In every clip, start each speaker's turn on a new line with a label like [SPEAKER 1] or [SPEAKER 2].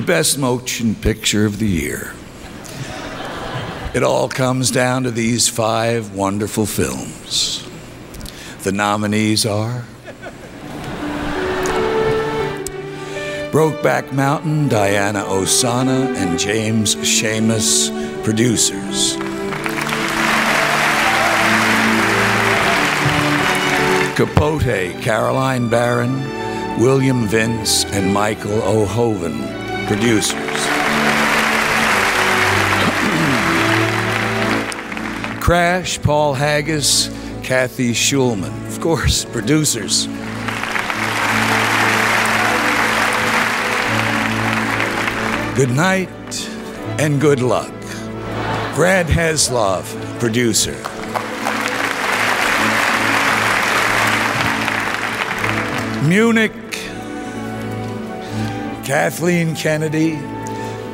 [SPEAKER 1] the best motion picture of the year. It all comes down to these five wonderful films. The nominees are Brokeback Mountain, Diana Ossana, and James Schamus, producers. Capote, Caroline Baron, William Vince, and Michael Ohoven, producers. Crash, Paul Haggis, Cathy Schulman, of course, producers. Good night and good luck. Brad Heslov, producer. Munich, Kathleen Kennedy,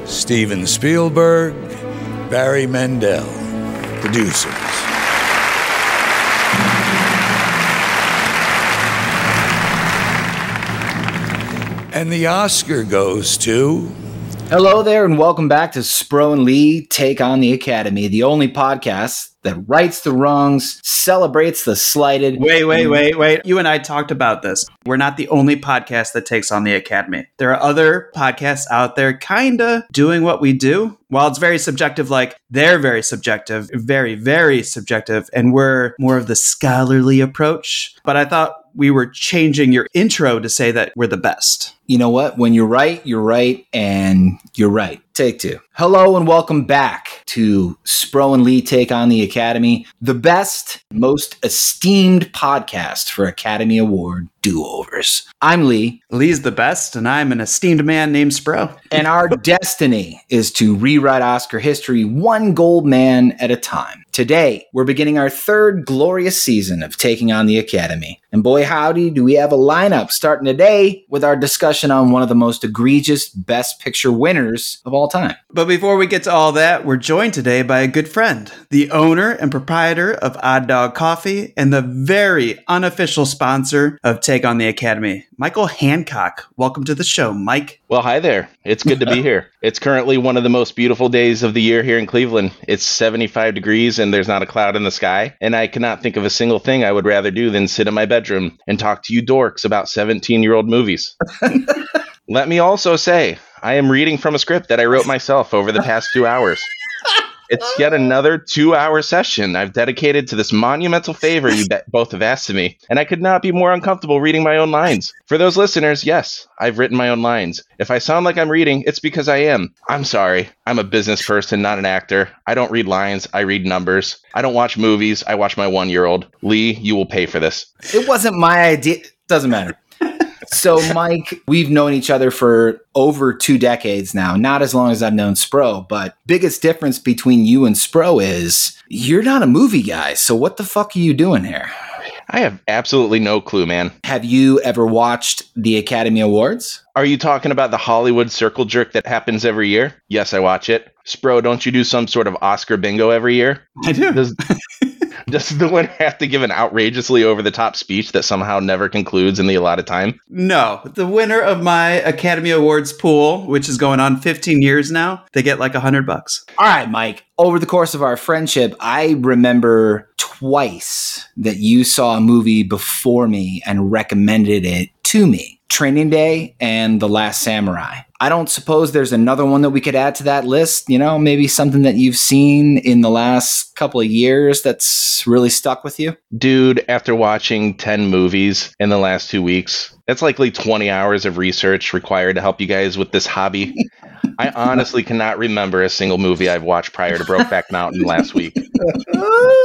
[SPEAKER 1] Steven Spielberg, Barry Mendel, producers. And the Oscar goes to
[SPEAKER 2] Hello there, and welcome back to Spro and Lee Take on the Academy, the only podcast that rights the wrongs, celebrates the slighted.
[SPEAKER 3] Wait, wait, wait, wait. You and I talked about this. We're not the only podcast that takes on the Academy. There are other podcasts out there kind of doing what we do. While it's very subjective, like they're very subjective, very, very subjective, and we're more of the scholarly approach. But I thought we were changing your intro to say that we're the best.
[SPEAKER 2] You know what? When you're right, you're right, and you're right. Take two. Hello and welcome back to Spro and Lee Take on the Academy, the best, most esteemed podcast for Academy Award do overs. I'm Lee.
[SPEAKER 3] Lee's the best, and I'm an esteemed man named Spro.
[SPEAKER 2] And our destiny is to rewrite Oscar history one gold man at a time. Today, we're beginning our third glorious season of taking on the Academy. And boy, howdy, do we have a lineup starting today with our discussion on one of the most egregious Best Picture winners of all time.
[SPEAKER 3] But before we get to all that, we're joined today by a good friend, the owner and proprietor of Odd Dog Coffee, and the very unofficial sponsor of Take on the Academy, Michael Hancock. Welcome to the show, Mike.
[SPEAKER 4] Well, hi there. It's good to be here. It's currently one of the most beautiful days of the year here in Cleveland. It's 75 degrees and there's not a cloud in the sky. And I cannot think of a single thing I would rather do than sit in my bedroom and talk to you dorks about 17 year old movies. Let me also say, I am reading from a script that I wrote myself over the past two hours. It's yet oh. another two hour session I've dedicated to this monumental favor you be- both have asked of me, and I could not be more uncomfortable reading my own lines. For those listeners, yes, I've written my own lines. If I sound like I'm reading, it's because I am. I'm sorry. I'm a business person, not an actor. I don't read lines, I read numbers. I don't watch movies, I watch my one year old. Lee, you will pay for this.
[SPEAKER 2] It wasn't my idea. Doesn't matter. So, Mike, we've known each other for over two decades now. Not as long as I've known Spro, but biggest difference between you and Spro is you're not a movie guy. So, what the fuck are you doing here?
[SPEAKER 4] I have absolutely no clue, man.
[SPEAKER 2] Have you ever watched the Academy Awards?
[SPEAKER 4] Are you talking about the Hollywood circle jerk that happens every year? Yes, I watch it. Spro, don't you do some sort of Oscar bingo every year?
[SPEAKER 3] I do.
[SPEAKER 4] Does, does the winner have to give an outrageously over the top speech that somehow never concludes in the allotted time?
[SPEAKER 3] No, the winner of my Academy Awards pool, which is going on 15 years now, they get like a hundred bucks.
[SPEAKER 2] All right, Mike. Over the course of our friendship, I remember twice that you saw a movie before me and recommended it to me Training Day and The Last Samurai. I don't suppose there's another one that we could add to that list. You know, maybe something that you've seen in the last couple of years that's really stuck with you.
[SPEAKER 4] Dude, after watching 10 movies in the last two weeks, that's likely 20 hours of research required to help you guys with this hobby. I honestly cannot remember a single movie I've watched prior to Brokeback Mountain last week.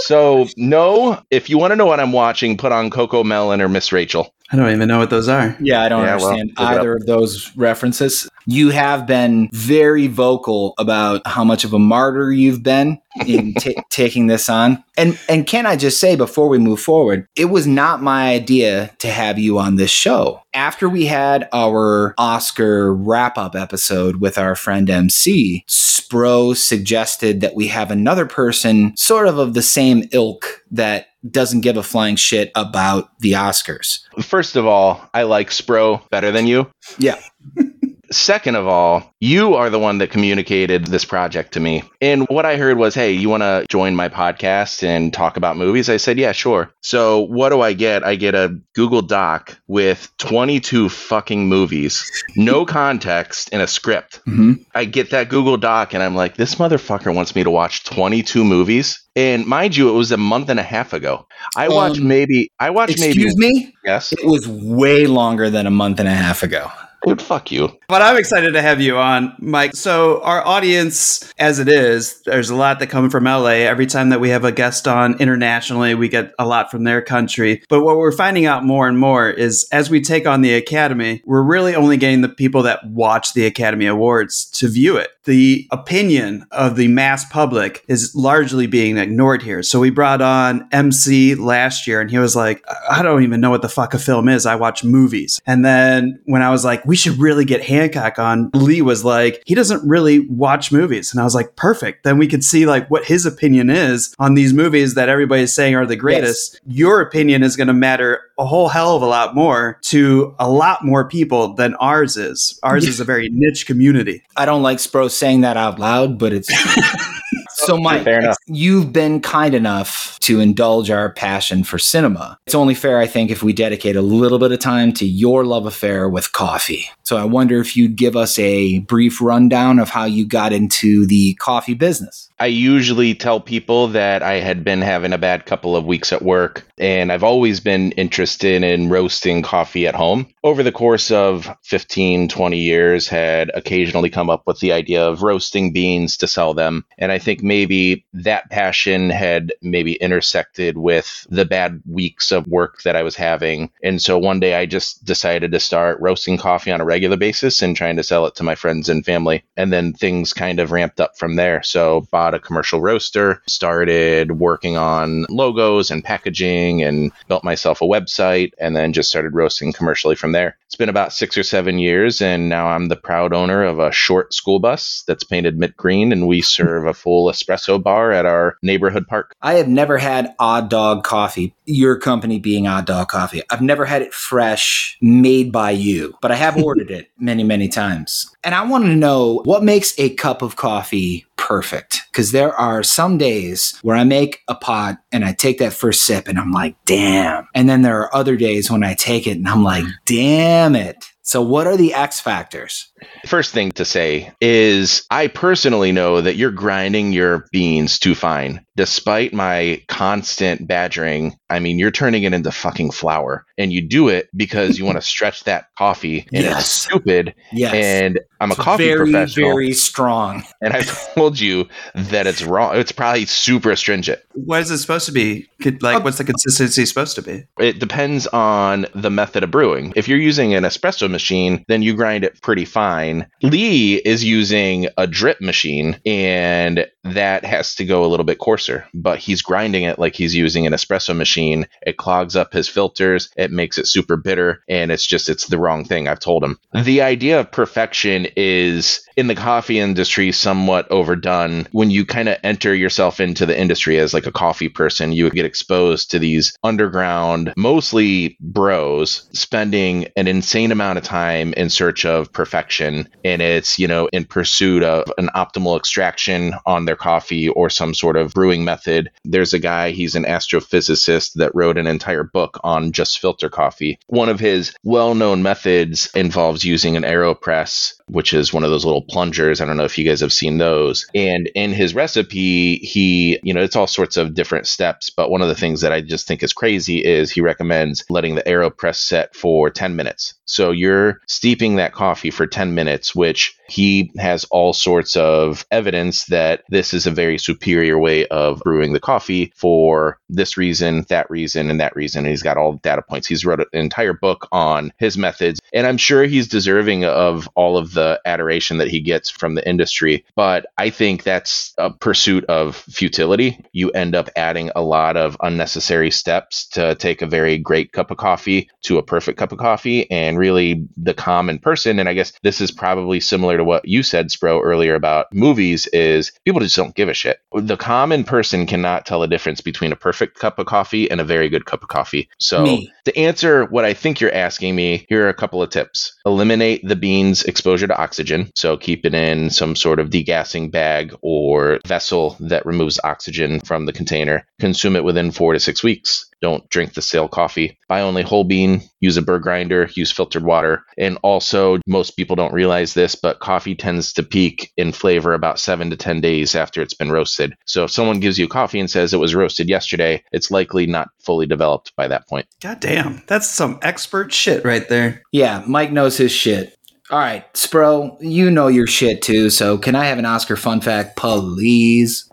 [SPEAKER 4] So, no, if you want to know what I'm watching, put on Coco Melon or Miss Rachel.
[SPEAKER 3] I don't even know what those are.
[SPEAKER 2] Yeah, I don't
[SPEAKER 4] Yeah,
[SPEAKER 2] understand
[SPEAKER 4] look it
[SPEAKER 2] either of those references. You have been very vocal about how much of a martyr you've been in ta taking this on. And and can I just say before we move forward, it was not my idea to have you on this show. After we had our Oscar wrap up episode with our friend MC, Spro suggested that we have another person sort of of the same ilk that doesn't give a flying shit about the Oscars.
[SPEAKER 4] First of all, I like Spro better than you.
[SPEAKER 2] Yeah.
[SPEAKER 4] second of all, you are the one that communicated this project to me. And what I heard was, hey, you want to join my podcast and talk about movies? I said, yeah, sure. So what do I get? I get a Google Doc with 22 fucking movies, no context, and a script.
[SPEAKER 2] hmm
[SPEAKER 4] I get that Google Doc and I'm like, this motherfucker wants me to watch 22 movies. And mind you, it was a month and a half ago. I watched
[SPEAKER 2] Um,
[SPEAKER 4] maybe, I watched
[SPEAKER 2] Excuse
[SPEAKER 4] maybe,
[SPEAKER 2] me?
[SPEAKER 4] yes,
[SPEAKER 2] It was way longer than a month and a half ago.
[SPEAKER 4] Dude, fuck you.
[SPEAKER 3] But I'm excited to have you on, Mike. So, our audience, as it is, there's a lot that come from LA. Every time that we have a guest on internationally, we get a lot from their country. But what we're finding out more and more is as we take on the Academy, we're really only getting the people that watch the Academy Awards to view it. The opinion of the mass public is largely being ignored here. So, we brought on MC last year, and he was like, I don't even know what the fuck a film is. I watch movies. And then when I was like, we should really get Hancock on, Lee was like, he doesn't really watch movies. And I was like, perfect. Then we could see like what his opinion is on these movies that everybody's saying are the greatest. Your opinion is going to matter a whole hell of a lot more to a lot more people than ours is. Ours is a very niche community.
[SPEAKER 2] I don't like Spro saying that out loud, but it's so Mike,
[SPEAKER 4] Fair enough.
[SPEAKER 2] you've been kind enough to indulge our passion for cinema. It's only fair, I think, if we dedicate a little bit of time to your love affair with coffee. So I wonder if you'd give us a brief rundown of how you got into the coffee business.
[SPEAKER 4] I usually tell people that I had been having a bad couple of weeks at work, and I've always been interested in roasting coffee at home. Over the course of 15, 20 years, had occasionally come up with the idea of roasting beans to sell them. And I think maybe that passion had maybe intersected with the bad weeks of work that I was having. And so one day I just decided to start roasting coffee on a regular basis and trying to sell it to my friends and family. And then things kind of ramped up from there. So bought a commercial roaster, started working on logos and packaging and built myself a website and then just started roasting commercially from there. It's been about six or seven years, and now I'm the proud owner of a short school bus that's painted mint green, and we serve a full espresso bar at our neighborhood park.
[SPEAKER 2] I have never had Odd Dog coffee, your company being Odd Dog Coffee. I've never had it fresh, made by you, but I have ordered it many, many times. And I want to know what makes a cup of coffee perfect. Because there are some days where I make a pot and I take that first sip and I'm like, damn. And then there are other days when I take it and I'm like, damn it. So, what are the X factors?
[SPEAKER 4] First thing to say is I personally know that you're grinding your beans too fine. Despite my constant badgering, I mean, you're turning it into fucking flour. And you do it because you want to stretch that coffee. And
[SPEAKER 2] Yes.
[SPEAKER 4] it's stupid.
[SPEAKER 2] Yes.
[SPEAKER 4] And I'm a
[SPEAKER 2] It's
[SPEAKER 4] coffee
[SPEAKER 2] very,
[SPEAKER 4] professional.
[SPEAKER 2] very strong.
[SPEAKER 4] and I told you that it's wrong. It's probably super astringent.
[SPEAKER 3] What is it supposed to be? Like, oh. what's the consistency supposed to be?
[SPEAKER 4] It depends on the method of brewing. If you're using an espresso machine, then you grind it pretty fine. Lee is using a drip machine, and that has to go a little bit coarser, but he's grinding it like he's using an espresso machine. It clogs up his filters, it makes it super bitter, and it's just, it's the wrong thing. I've told him. The idea of perfection is in the coffee industry somewhat overdone. When you kind of enter yourself into the industry as like a coffee person, you get exposed to these underground, mostly bros, spending an insane amount of time in search of perfection. And it's, you know, in pursuit of an optimal extraction on their coffee or some sort of brewing method. There's a guy, he's an astrophysicist that wrote an entire book on just filter coffee. One of his well known methods involves using an AeroPress which is one of those little plungers. I don't know if you guys have seen those. And in his recipe, he, you know, it's all sorts of different steps. But one of the things that I just think is crazy is he recommends letting the AeroPress set for 10 minutes. So you're steeping that coffee for 10 minutes, which he has all sorts of evidence that this is a very superior way of brewing the coffee for this reason, that reason, and that reason. And he's got all the data points. He's wrote an entire book on his methods, and I'm sure he's deserving of all of the adoration that he gets from the industry. But I think that's a pursuit of futility. You end up adding a lot of unnecessary steps to take a very great cup of coffee to a perfect cup of coffee, and really the common person. And I guess this is probably similar to what you said, Spro, earlier about movies. Is people just don't give a shit. The common person cannot tell the difference between a perfect cup of coffee and a very good cup of coffee. So
[SPEAKER 2] Me.
[SPEAKER 4] to answer what I think you're asking me, here are a couple couple of tips. Eliminate the bean's exposure to oxygen. So keep it in some sort of degassing bag or vessel that removes oxygen from the container. Consume it within four to six weeks. Don't drink the stale coffee. Buy only whole bean, use a burr grinder, use filtered water. And also, most people don't realize this, but coffee tends to peak in flavor about seven to 10 days after it's been roasted. So if someone gives you coffee and says it was roasted yesterday, it's likely not fully developed by that point.
[SPEAKER 3] God damn, that's some expert shit right there.
[SPEAKER 2] Yeah, Mike knows his shit. All right, Spro, you know your shit too. So can I have an Oscar fun fact, please?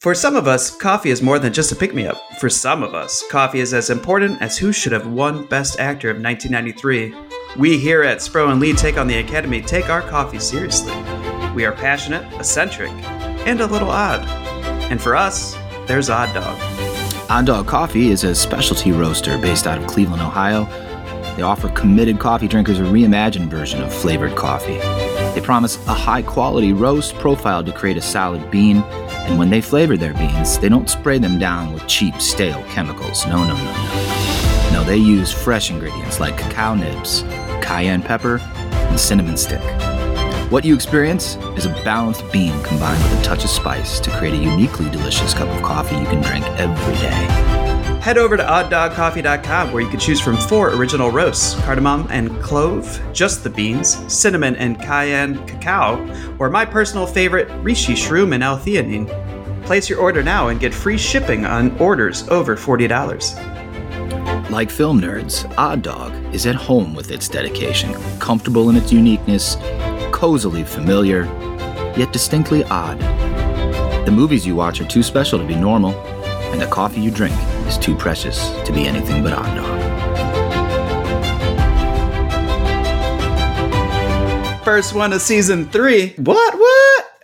[SPEAKER 3] For some of us, coffee is more than just a pick me up. For some of us, coffee is as important as who should have won Best Actor of 1993. We here at Spro and Lee Take on the Academy take our coffee seriously. We are passionate, eccentric, and a little odd. And for us, there's Odd Dog.
[SPEAKER 2] Odd Dog Coffee is a specialty roaster based out of Cleveland, Ohio. They offer committed coffee drinkers a reimagined version of flavored coffee. They promise a high quality roast profile to create a solid bean, and when they flavor their beans, they don't spray them down with cheap, stale chemicals. No, no, no, no. No, they use fresh ingredients like cacao nibs, cayenne pepper, and cinnamon stick. What you experience is a balanced bean combined with a touch of spice to create a uniquely delicious cup of coffee you can drink every day.
[SPEAKER 3] Head over to odddogcoffee.com where you can choose from four original roasts cardamom and clove, just the beans, cinnamon and cayenne cacao, or my personal favorite, reishi shroom and L-theanine. Place your order now and get free shipping on orders over $40.
[SPEAKER 2] Like film nerds, Odd Dog is at home with its dedication, comfortable in its uniqueness, cozily familiar, yet distinctly odd. The movies you watch are too special to be normal, and the coffee you drink is too precious to be anything but Odd Dog.
[SPEAKER 3] First one of season three. What? What?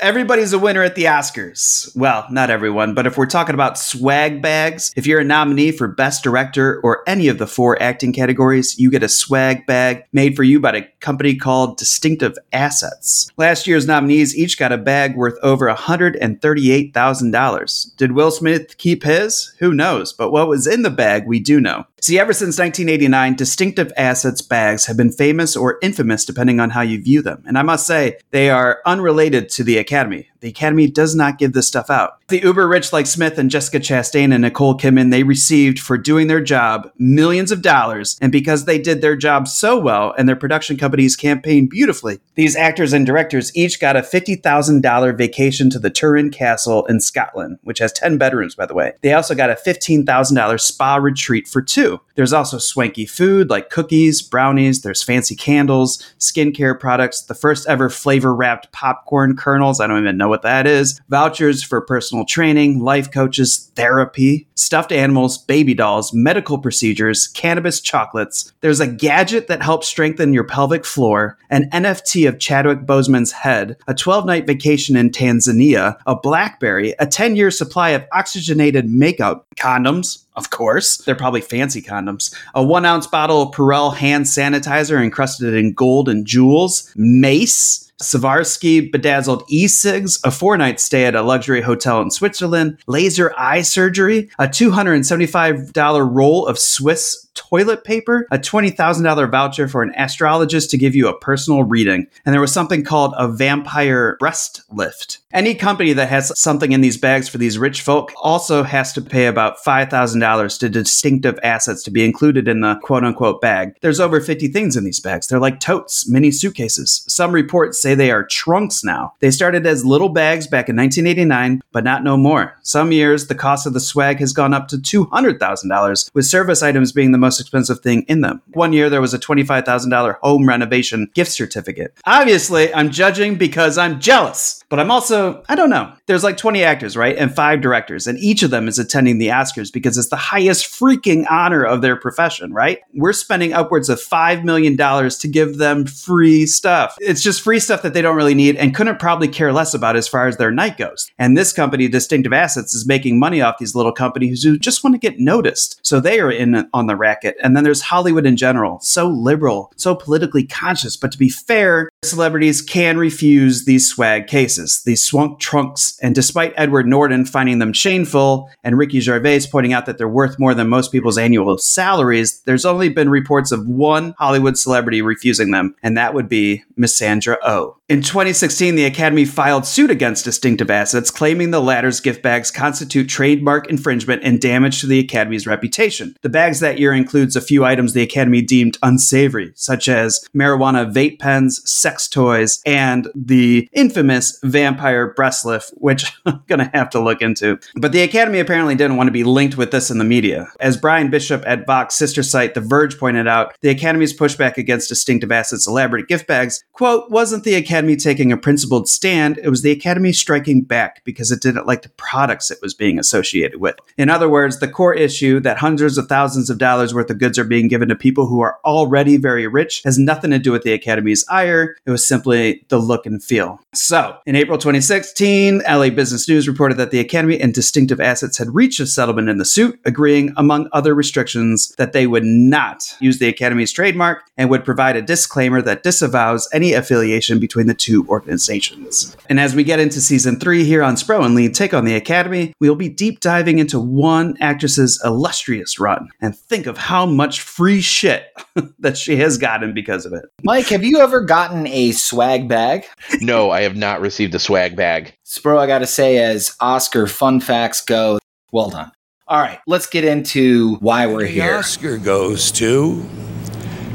[SPEAKER 3] Everybody's a winner at the Oscars. Well, not everyone, but if we're talking about swag bags, if you're a nominee for Best Director or any of the four acting categories, you get a swag bag made for you by a company called Distinctive Assets. Last year's nominees each got a bag worth over $138,000. Did Will Smith keep his? Who knows? But what was in the bag, we do know. See, ever since 1989, Distinctive Assets bags have been famous or infamous depending on how you view them. And I must say, they are unrelated to the Academy. Academy. The Academy does not give this stuff out. The uber rich like Smith and Jessica Chastain and Nicole Kidman, they received for doing their job millions of dollars. And because they did their job so well and their production companies campaigned beautifully, these actors and directors each got a $50,000 vacation to the Turin Castle in Scotland, which has 10 bedrooms, by the way. They also got a $15,000 spa retreat for two. There's also swanky food like cookies, brownies, there's fancy candles, skincare products, the first ever flavor wrapped popcorn kernels. I don't even know what that is. Vouchers for personal training, life coaches, therapy, stuffed animals, baby dolls, medical procedures, cannabis chocolates. There's a gadget that helps strengthen your pelvic floor, an NFT of Chadwick Boseman's head, a 12 night vacation in Tanzania, a Blackberry, a 10 year supply of oxygenated makeup, condoms, of course. They're probably fancy condoms. A one ounce bottle of Purell hand sanitizer encrusted in gold and jewels, mace, Swarovski bedazzled e-cigs, a four-night stay at a luxury hotel in Switzerland, laser eye surgery, a $275 roll of Swiss toilet paper, a $20,000 voucher for an astrologist to give you a personal reading, and there was something called a vampire breast lift. Any company that has something in these bags for these rich folk also has to pay about $5,000 to distinctive assets to be included in the quote unquote bag. There's over 50 things in these bags. They're like totes, mini suitcases. Some reports say they are trunks now. They started as little bags back in 1989, but not no more. Some years, the cost of the swag has gone up to $200,000, with service items being the most expensive thing in them. One year, there was a $25,000 home renovation gift certificate. Obviously, I'm judging because I'm jealous, but I'm also, I don't know. There's like 20 actors, right? And five directors, and each of them is attending the Oscars because it's the highest freaking honor of their profession, right? We're spending upwards of $5 million to give them free stuff. It's just free stuff that they don't really need and couldn't probably care less about as far as their night goes. And this company, Distinctive Assets, is making money off these little companies who just want to get noticed. So they are in on the racket. And then there's Hollywood in general, so liberal, so politically conscious. But to be fair, celebrities can refuse these swag cases, these swunk trunks. And despite Edward Norton finding them shameful and Ricky Gervais pointing out that they're worth more than most people's annual salaries, there's only been reports of one Hollywood celebrity refusing them, and that would be Miss Sandra O. Oh. In 2016, the Academy filed suit against Distinctive Assets, claiming the latter's gift bags constitute trademark infringement and damage to the Academy's reputation. The bags that year includes a few items the Academy deemed unsavory, such as marijuana vape pens, sex toys, and the infamous vampire breast lift, which I'm gonna have to look into. But the Academy apparently didn't want to be linked with this in the media. As Brian Bishop at Vox sister site The Verge pointed out, the Academy's pushback against Distinctive Assets' elaborate gift bags, quote, wasn't the Academy taking a principled stand, it was the Academy striking back because it didn't like the products it was being associated with. In other words, the core issue that hundreds of thousands of dollars worth of goods are being given to people who are already very rich has nothing to do with the Academy's ire. It was simply the look and feel. So, in April 2016, LA Business News reported that the Academy and Distinctive Assets had reached a settlement in the suit, agreeing, among other restrictions, that they would not use the Academy's trademark and would provide a disclaimer that disavows any affiliation between the two organizations. And as we get into season three here on Spro and Lee Take on the Academy, we'll be deep diving into one actress's illustrious run and think of how much free shit that she has gotten because of it.
[SPEAKER 2] Mike, have you ever gotten a swag bag?
[SPEAKER 4] No, I have not received a swag bag.
[SPEAKER 2] Spro, I gotta say, as Oscar fun facts go, well done. All right, let's get into why we're
[SPEAKER 1] the
[SPEAKER 2] here.
[SPEAKER 1] Oscar goes to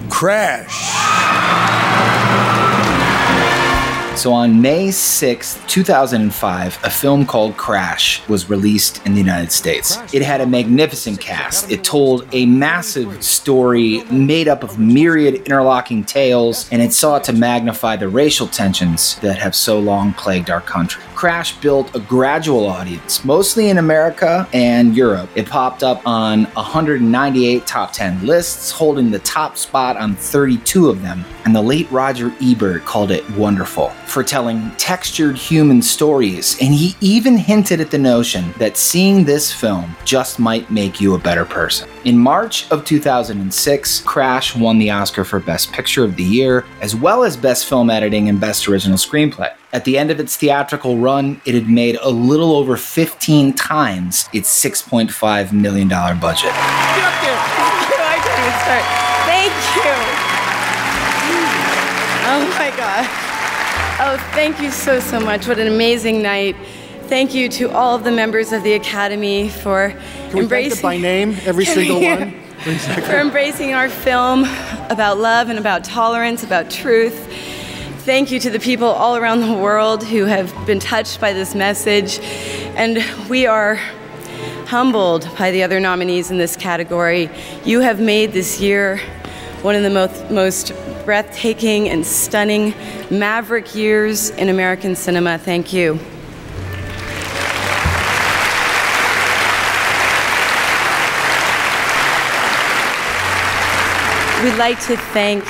[SPEAKER 1] Crash.
[SPEAKER 2] So on May 6th, 2005, a film called Crash was released in the United States. It had a magnificent cast. It told a massive story made up of myriad interlocking tales, and it sought to magnify the racial tensions that have so long plagued our country. Crash built a gradual audience, mostly in America and Europe. It popped up on 198 top 10 lists, holding the top spot on 32 of them, and the late Roger Ebert called it wonderful for telling textured human stories, and he even hinted at the notion that seeing this film just might make you a better person. In March of 2006, Crash won the Oscar for Best Picture of the Year, as well as Best Film Editing and Best Original Screenplay. At the end of its theatrical run, it had made a little over 15 times its $6.5 million budget.
[SPEAKER 5] Thank you. Oh my God. Oh, thank you so, so much. What an amazing night. Thank you to all of the members of the Academy for
[SPEAKER 6] Can
[SPEAKER 5] embracing.
[SPEAKER 6] by name, every single one.
[SPEAKER 5] for embracing our film about love and about tolerance, about truth. Thank you to the people all around the world who have been touched by this message. And we are humbled by the other nominees in this category. You have made this year one of the most, most breathtaking and stunning maverick years in American cinema. Thank you. We'd like to thank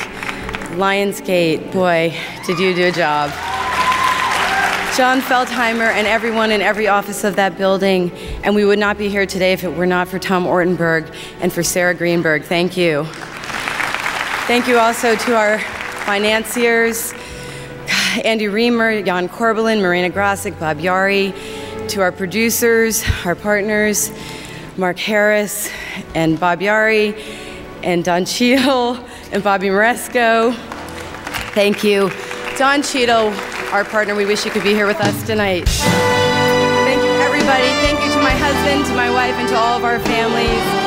[SPEAKER 5] Lionsgate. Boy, did you do a job. Jon Feltheimer and everyone in every office of that building. And we would not be here today if it were not for Tom Ortenberg and for Sarah Greenberg. Thank you. Thank you also to our financiers, Andy Reimer, Jan Korbelin, Marina Grasic, Bob Yari, to our producers, our partners, Mark Harris and Bob Yari, and Don Cheadle and Bobby Moresco. Thank you. Don Cheadle, our partner, we wish you could be here with us tonight. Thank you, everybody. Thank you to my husband, to my wife, and to all of our families.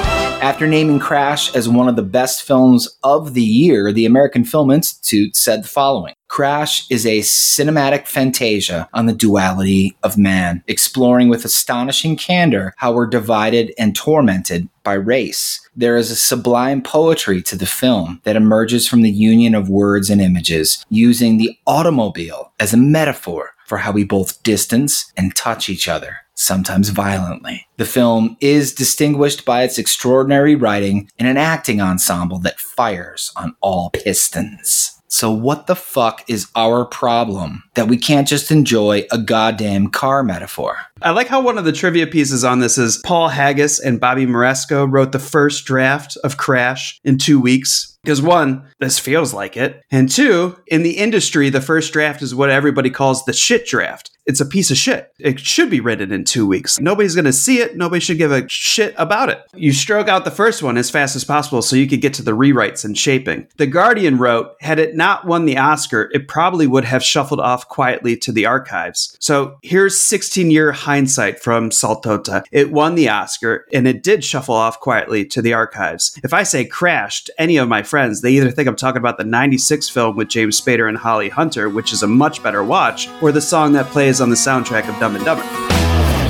[SPEAKER 2] After naming Crash as one of the best films of the year, the American Film Institute said the following Crash is a cinematic fantasia on the duality of man, exploring with astonishing candor how we're divided and tormented by race. There is a sublime poetry to the film that emerges from the union of words and images, using the automobile as a metaphor for how we both distance and touch each other sometimes violently. The film is distinguished by its extraordinary writing and an acting ensemble that fires on all pistons. So, what the fuck is our problem that we can't just enjoy a goddamn car metaphor?
[SPEAKER 3] I like how one of the trivia pieces on this is Paul Haggis and Bobby Moresco wrote the first draft of Crash in two weeks Because one, this feels like it. And two, in the industry, the first draft is what everybody calls the shit draft. It's a piece of shit. It should be written in two weeks. Nobody's going to see it. Nobody should give a shit about it. You stroke out the first one as fast as possible so you could get to the rewrites and shaping. The Guardian wrote, had it not won the Oscar, it probably would have shuffled off quietly to the archives. So here's 16 year hindsight from Saltota. It won the Oscar and it did shuffle off quietly to the archives. If I say crashed, any of my friends, they either think I'm talking about the 96 film with James Spader and Holly Hunter, which is a much better watch, or the song that plays on the soundtrack of Dumb and Dumber.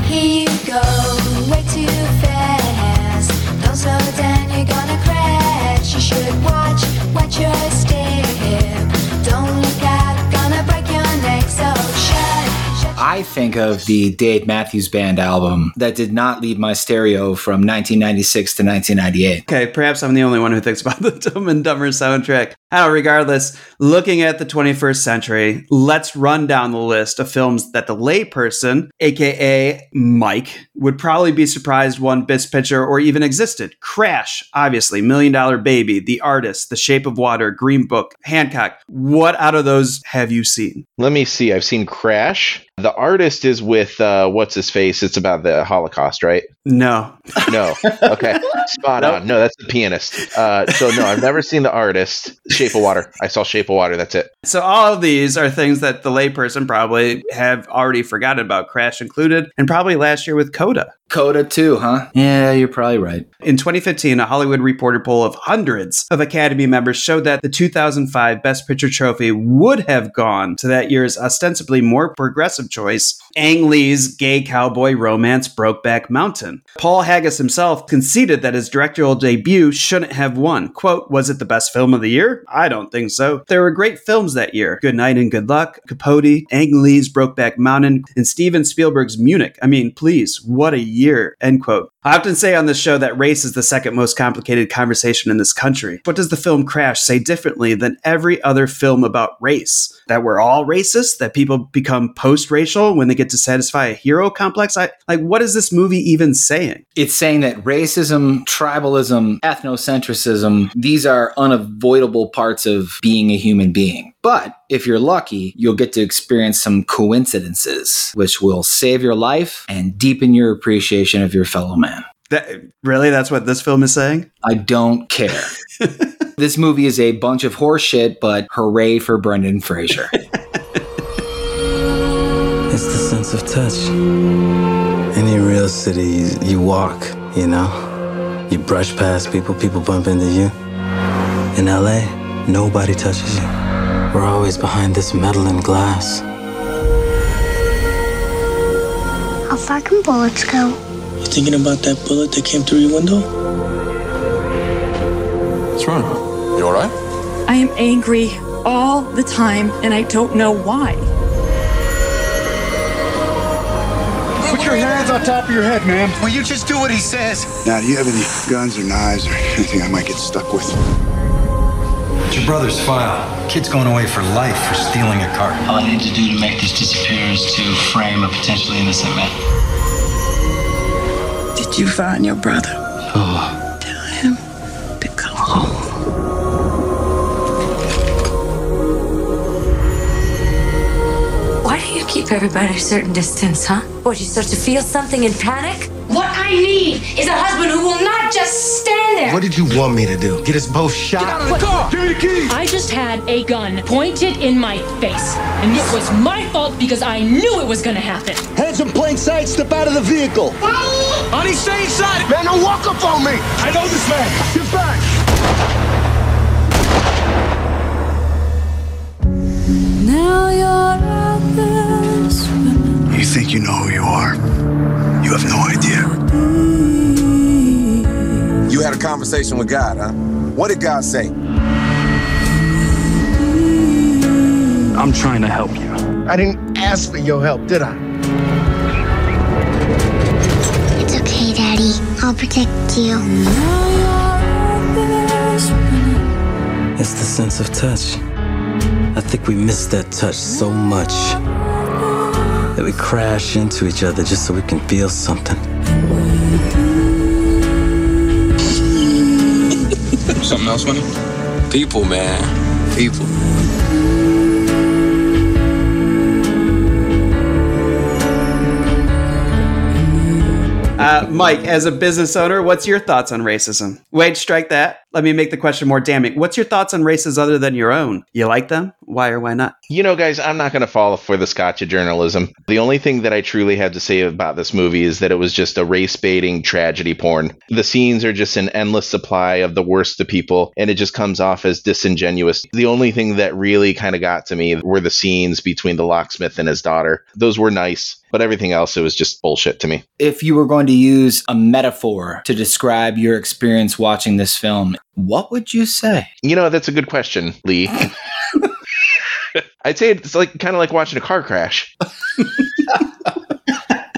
[SPEAKER 7] Here you go,
[SPEAKER 2] I think of the Dave Matthews Band album that did not leave my stereo from 1996 to 1998.
[SPEAKER 3] Okay, perhaps I'm the only one who thinks about the Dumb and Dumber soundtrack. How, regardless, looking at the 21st century, let's run down the list of films that the layperson, aka Mike, would probably be surprised one Best Picture or even existed. Crash, obviously, Million Dollar Baby, The Artist, The Shape of Water, Green Book, Hancock. What out of those have you seen?
[SPEAKER 4] Let me see. I've seen Crash. The artist is with uh, what's his face. It's about the Holocaust, right?
[SPEAKER 3] No.
[SPEAKER 4] No. Okay. Spot on. No, that's the pianist. Uh, so no, I've never seen the artist. Shape of Water. I saw Shape of Water. That's it.
[SPEAKER 3] So all of these are things that the layperson probably have already forgotten about, Crash included, and probably last year with Coda.
[SPEAKER 2] Coda too, huh? Yeah, you're probably right.
[SPEAKER 3] In 2015, a Hollywood Reporter poll of hundreds of Academy members showed that the 2005 Best Picture trophy would have gone to that year's ostensibly more progressive choice, Ang Lee's gay cowboy romance Brokeback Mountain. Paul Haggis himself conceded that his directorial debut shouldn't have won. Quote, was it the best film of the year? I don't think so. There were great films that year. Good Night and Good Luck, Capote, Ang Lee's Brokeback Mountain, and Steven Spielberg's Munich. I mean, please, what a year, end quote. I often say on this show that race is the second most complicated conversation in this country. What does the film Crash say differently than every other film about race? That we're all racist? That people become post racial when they get to satisfy a hero complex? I, like, what is this movie even saying?
[SPEAKER 2] It's saying that racism, tribalism, ethnocentrism, these are unavoidable parts of being a human being. But if you're lucky, you'll get to experience some coincidences, which will save your life and deepen your appreciation of your fellow man.
[SPEAKER 3] That, really? That's what this film is saying?
[SPEAKER 2] I don't care. this movie is a bunch of horseshit, but hooray for Brendan Fraser.
[SPEAKER 8] It's the sense of touch. Any real city, you, you walk, you know? You brush past people, people bump into you. In LA, nobody touches you. We're always behind this metal and glass.
[SPEAKER 9] How far can bullets go?
[SPEAKER 10] You thinking about that bullet that came through your window?
[SPEAKER 11] What's wrong? You alright?
[SPEAKER 12] I am angry all the time, and I don't know why.
[SPEAKER 6] Put your hands on top of your head, man.
[SPEAKER 13] Will you just do what he says?
[SPEAKER 14] Now, do you have any guns or knives or anything I might get stuck with?
[SPEAKER 15] It's your brother's file. Kid's going away for life for stealing a car.
[SPEAKER 16] All I need to do to make this disappear is to frame a potentially innocent man.
[SPEAKER 12] Did you find your brother?
[SPEAKER 8] Oh,
[SPEAKER 12] Tell him to come home.
[SPEAKER 17] Why do you keep everybody a certain distance, huh? What, you start to feel something and panic?
[SPEAKER 18] What I need is a husband who will not just stand there.
[SPEAKER 15] What did you want me to do? Get us both shot? Get out
[SPEAKER 6] of the car! Give me the keys!
[SPEAKER 19] I just had a gun pointed in my face. And it was my fault because I knew it was gonna happen.
[SPEAKER 6] Hands in plain sight, step out of the vehicle.
[SPEAKER 13] Honey, stay inside!
[SPEAKER 6] Man, don't walk up on me! I know this man! Get back!
[SPEAKER 7] Now you're out there swimming.
[SPEAKER 14] You think you know who you are? You have no idea.
[SPEAKER 11] You had a conversation with God, huh? What did God say?
[SPEAKER 20] I'm trying to help you.
[SPEAKER 6] I didn't ask for your help, did I?
[SPEAKER 9] I'll protect you.
[SPEAKER 8] it's the sense of touch. I think we miss that touch so much that we crash into each other just so we can feel something.
[SPEAKER 11] Something else funny?
[SPEAKER 21] People, man. People.
[SPEAKER 3] Uh, Mike, as a business owner, what's your thoughts on racism? Wait, strike that. Let me make the question more damning. What's your thoughts on races other than your own? You like them? Why or why not?
[SPEAKER 4] You know, guys, I'm not going to fall for the scotch of journalism. The only thing that I truly have to say about this movie is that it was just a race baiting tragedy porn. The scenes are just an endless supply of the worst of people, and it just comes off as disingenuous. The only thing that really kind of got to me were the scenes between the locksmith and his daughter. Those were nice, but everything else, it was just bullshit to me.
[SPEAKER 2] If you were going to use a metaphor to describe your experience watching this film, what would you say?
[SPEAKER 4] You know, that's a good question, Lee. I'd say it's like kind of like watching a car crash.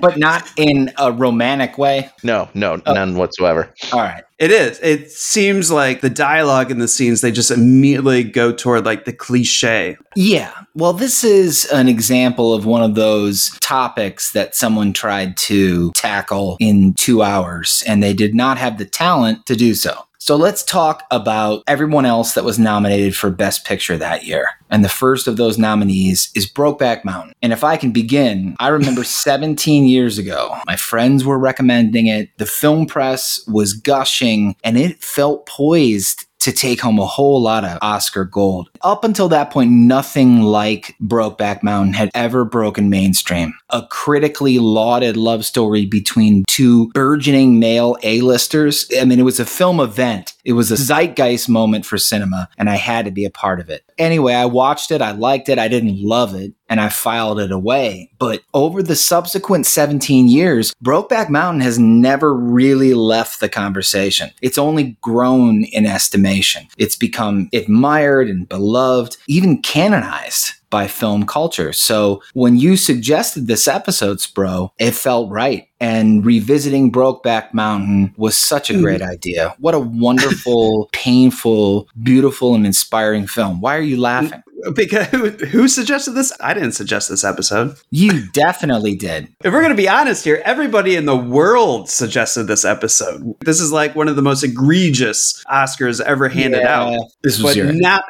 [SPEAKER 2] but not in a romantic way.
[SPEAKER 4] No, no, oh. none whatsoever.
[SPEAKER 2] All right.
[SPEAKER 3] It is. It seems like the dialogue in the scenes, they just immediately go toward like the cliche.
[SPEAKER 2] Yeah. Well, this is an example of one of those topics that someone tried to tackle in two hours, and they did not have the talent to do so. So let's talk about everyone else that was nominated for Best Picture that year. And the first of those nominees is Brokeback Mountain. And if I can begin, I remember 17 years ago, my friends were recommending it. The film press was gushing and it felt poised to take home a whole lot of Oscar gold. Up until that point, nothing like Brokeback Mountain had ever broken mainstream. A critically lauded love story between two burgeoning male A-listers. I mean, it was a film event. It was a zeitgeist moment for cinema, and I had to be a part of it. Anyway, I watched it. I liked it. I didn't love it, and I filed it away. But over the subsequent 17 years, Brokeback Mountain has never really left the conversation. It's only grown in estimation. It's become admired and beloved, even canonized by film culture. So when you suggested this episode, Spro, it felt right. And revisiting Brokeback Mountain was such a hmm. great idea. What a wonderful, painful, beautiful, and inspiring film. Why are you hmm. laughing?
[SPEAKER 3] Because who, who suggested this? I didn't suggest this episode.
[SPEAKER 2] You definitely did.
[SPEAKER 3] If we're going to be honest here, everybody in the world suggested this episode. This is like one of the most egregious Oscars ever handed
[SPEAKER 2] Yeah,
[SPEAKER 3] out.
[SPEAKER 2] this was
[SPEAKER 3] but
[SPEAKER 2] your-
[SPEAKER 3] now,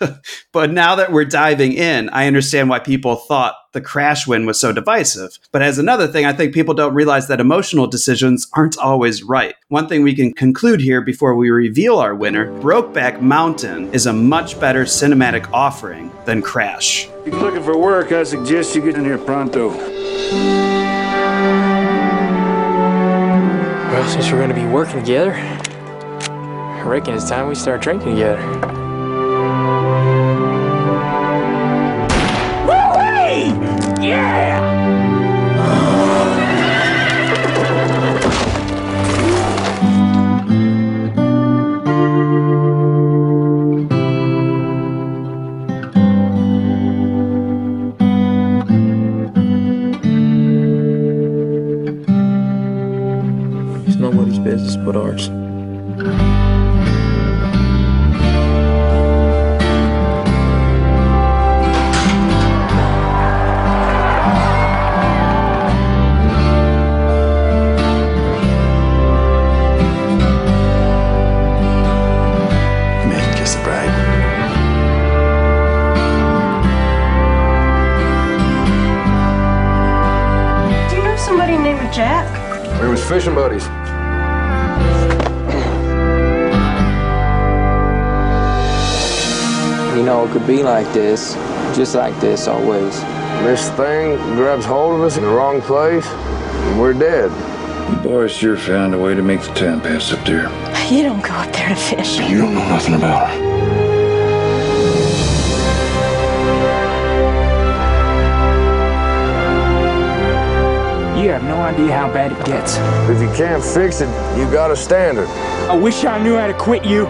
[SPEAKER 3] but now that we're diving in, I understand why people thought the crash win was so divisive. But as another thing, I think people don't realize that emotional decisions aren't always right. One thing we can conclude here before we reveal our winner Brokeback Mountain is a much better cinematic offering than Crash.
[SPEAKER 6] If you're looking for work, I suggest you get in here pronto.
[SPEAKER 22] Well, since we're gonna be working together, I reckon it's time we start drinking together.
[SPEAKER 11] We buddies.
[SPEAKER 22] You know, it could be like this, just like this always.
[SPEAKER 11] This thing grabs hold of us in the wrong place, and we're dead.
[SPEAKER 14] You boys sure found a way to make the time pass up there.
[SPEAKER 23] You don't go up there to fish.
[SPEAKER 14] You don't know nothing about her.
[SPEAKER 22] You have no idea how bad it gets.
[SPEAKER 11] If you can't fix it, you gotta stand it.
[SPEAKER 22] I wish I knew how to quit you.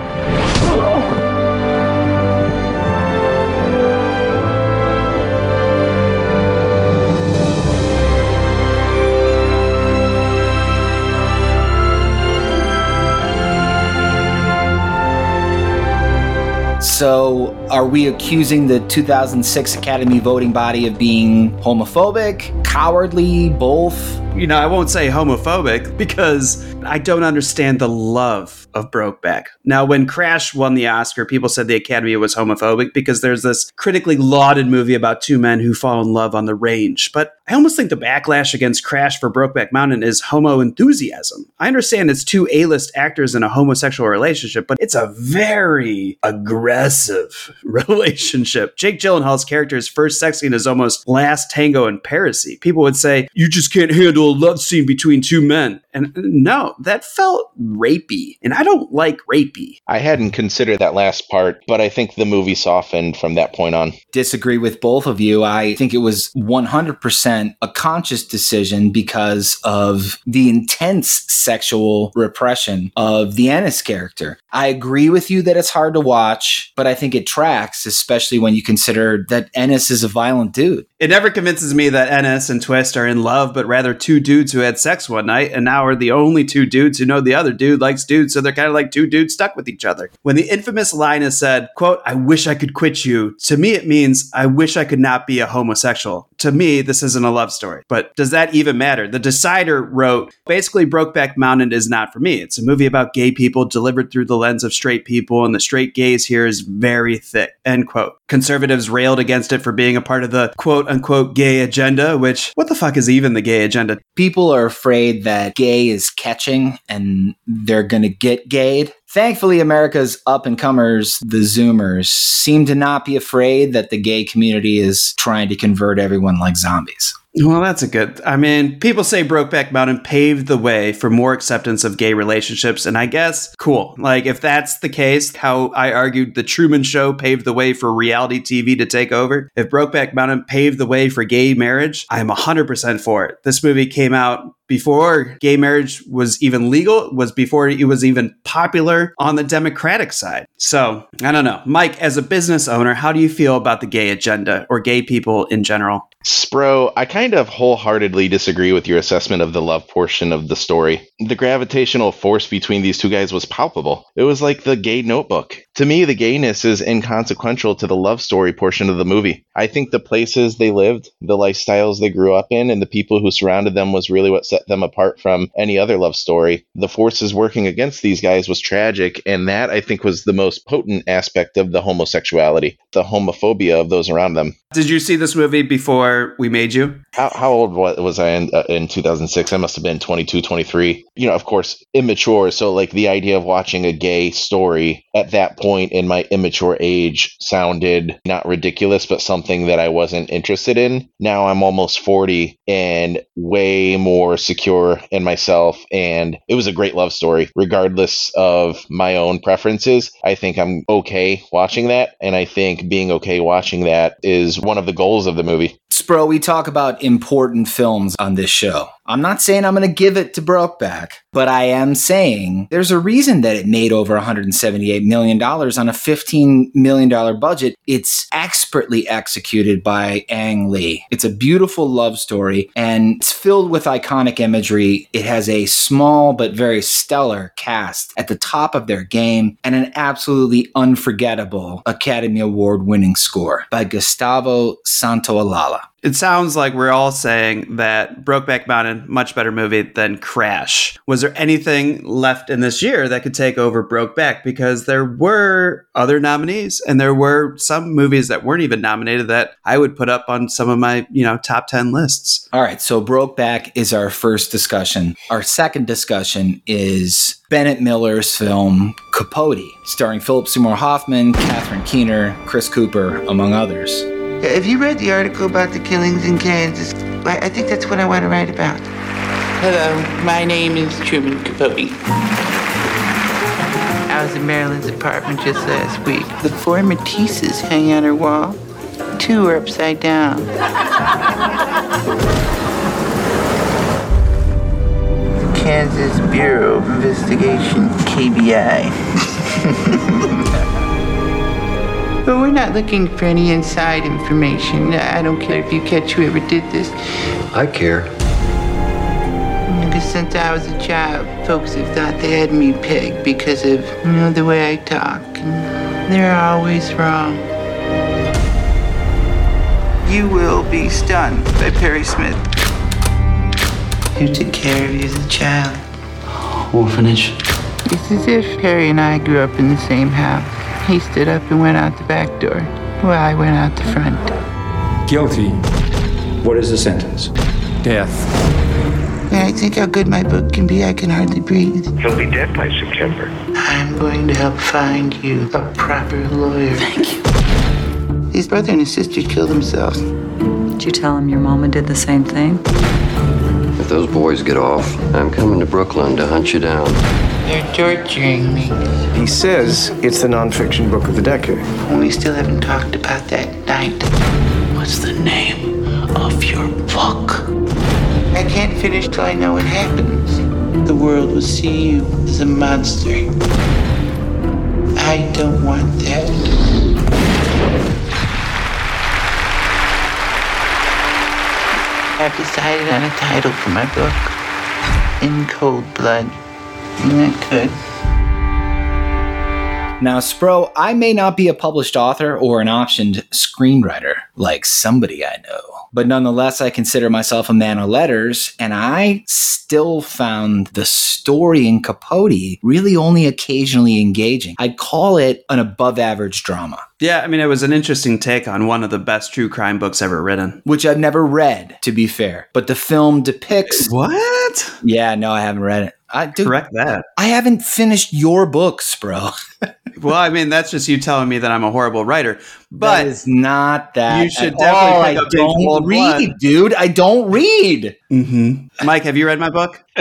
[SPEAKER 2] So, are we accusing the 2006 Academy voting body of being homophobic, cowardly, both?
[SPEAKER 3] you know, I won't say homophobic because I don't understand the love of Brokeback. Now, when Crash won the Oscar, people said the Academy was homophobic because there's this critically lauded movie about two men who fall in love on the range. But I almost think the backlash against Crash for Brokeback Mountain is homo enthusiasm. I understand it's two A-list actors in a homosexual relationship, but it's a very aggressive relationship. Jake Gyllenhaal's character's first sex scene is almost Last Tango in Paris. People would say, "You just can't handle a love scene between two men," and no, that felt rapey, and I don't like rapey.
[SPEAKER 4] I hadn't considered that last part, but I think the movie softened from that point on.
[SPEAKER 2] Disagree with both of you. I think it was 100% a conscious decision because of the intense sexual repression of the Ennis character. I agree with you that it's hard to watch, but I think it tracks, especially when you consider that Ennis is a violent dude.
[SPEAKER 3] It never convinces me that Ennis and Twist are in love, but rather two dudes who had sex one night and now are the only two dudes who know the other dude likes dudes, so they're kind of like two dudes stuck with each other. When the infamous line is said, quote, I wish I could quit you, to me it means I wish I could not be a homosexual. To me, this isn't a love story. But does that even matter? The Decider wrote, basically, Brokeback Mountain is not for me. It's a movie about gay people delivered through the lens of straight people, and the straight gaze here is very thick, end quote. Conservatives railed against it for being a part of the quote unquote gay agenda, which, what the fuck is even the gay agenda?
[SPEAKER 2] People are afraid that gay is catching and they're going to get gayed. Thankfully, America's up and comers, the Zoomers, seem to not be afraid that the gay community is trying to convert everyone like zombies.
[SPEAKER 3] Well, that's a good. I mean, people say Brokeback Mountain paved the way for more acceptance of gay relationships, and I guess cool. Like, if that's the case, how I argued the Truman Show paved the way for reality TV to take over. If Brokeback Mountain paved the way for gay marriage, I'm 100% for it. This movie came out before gay marriage was even legal, was before it was even popular on the Democratic side. So, I don't know. Mike, as a business owner, how do you feel about the gay agenda or gay people in general?
[SPEAKER 4] Spro, I kind of wholeheartedly disagree with your assessment of the love portion of the story. The gravitational force between these two guys was palpable. It was like the gay notebook. To me, the gayness is inconsequential to the love story portion of the movie. I think the places they lived, the lifestyles they grew up in, and the people who surrounded them was really what set them apart from any other love story. The forces working against these guys was tragic, and that I think was the most potent aspect of the homosexuality, the homophobia of those around them.
[SPEAKER 3] Did you see this movie before we made you?
[SPEAKER 4] How, how old was I in, uh, in 2006? I must have been 22, 23. You know, of course, immature. So, like, the idea of watching a gay story at that point in my immature age sounded not ridiculous, but something that I wasn't interested in. Now I'm almost 40 and way more secure in myself. And it was a great love story, regardless of my own preferences. I think I'm okay watching that. And I think being okay watching that is one of the goals of the movie.
[SPEAKER 2] Spro, we talk about important films on this show. I'm not saying I'm going to give it to Brokeback, but I am saying there's a reason that it made over $178 million on a $15 million budget. It's expertly executed by Ang Lee. It's a beautiful love story and it's filled with iconic imagery. It has a small but very stellar cast at the top of their game and an absolutely unforgettable Academy Award winning score by Gustavo Santaolalla.
[SPEAKER 3] It sounds like we're all saying that Brokeback Mountain, much better movie than Crash. Was there anything left in this year that could take over Brokeback? Because there were other nominees, and there were some movies that weren't even nominated that I would put up on some of my, you know, top 10 lists.
[SPEAKER 2] All right, so Brokeback is our first discussion. Our second discussion is Bennett Miller's film Capote, starring Philip Seymour Hoffman, Catherine Keener, Chris Cooper, among others.
[SPEAKER 24] Have you read the article about the killings in Kansas? I I think that's what I want to write about. Hello, my name is Truman Capote. I was in Marilyn's apartment just last week. The four Matisses hang on her wall. Two are upside down. Kansas Bureau of Investigation, KBI. But we're not looking for any inside information. I don't care if you catch whoever did this.
[SPEAKER 15] I care.
[SPEAKER 24] Because since I was a child, folks have thought they had me pegged because of, you know, the way I talk. And they're always wrong. You will be stunned by Perry Smith. Who took care of you as a child?
[SPEAKER 8] Orphanage.
[SPEAKER 24] It's as if Perry and I grew up in the same house. He stood up and went out the back door, while I went out the front.
[SPEAKER 15] Guilty. What is the sentence?
[SPEAKER 20] Death.
[SPEAKER 24] When I think how good my book can be, I can hardly breathe.
[SPEAKER 25] He'll be dead by September.
[SPEAKER 24] I'm going to help find you a proper lawyer. Thank you. His brother and his sister killed themselves.
[SPEAKER 26] Did you tell him your mama did the same thing?
[SPEAKER 27] If those boys get off, I'm coming to Brooklyn to hunt you down.
[SPEAKER 24] They're torturing me.
[SPEAKER 25] He says it's the nonfiction book of the decade.
[SPEAKER 24] We still haven't talked about that night.
[SPEAKER 8] What's the name of your book?
[SPEAKER 24] I can't finish till I know what happens. The world will see you as a monster. I don't want that. I've decided on a title for my book. In Cold Blood. Mm, Isn't that good?
[SPEAKER 2] Now, Spro, I may not be a published author or an optioned screenwriter like somebody I know, but nonetheless, I consider myself a man of letters, and I still found the story in Capote really only occasionally engaging. I'd call it an above average drama.
[SPEAKER 3] Yeah, I mean, it was an interesting take on one of the best true crime books ever written.
[SPEAKER 2] Which I've never read, to be fair. But the film depicts.
[SPEAKER 3] What?
[SPEAKER 2] Yeah, no, I haven't read it. I, dude,
[SPEAKER 3] Correct that.
[SPEAKER 2] I haven't finished your books, bro.
[SPEAKER 3] Well, I mean, that's just you telling me that I'm a horrible writer. But
[SPEAKER 2] it's not that.
[SPEAKER 3] you should definitely pick
[SPEAKER 2] I
[SPEAKER 3] up In
[SPEAKER 2] don't
[SPEAKER 3] Cold
[SPEAKER 2] read,
[SPEAKER 3] Blood.
[SPEAKER 2] dude. I don't read.
[SPEAKER 3] Mm-hmm. Mike, have you read my book?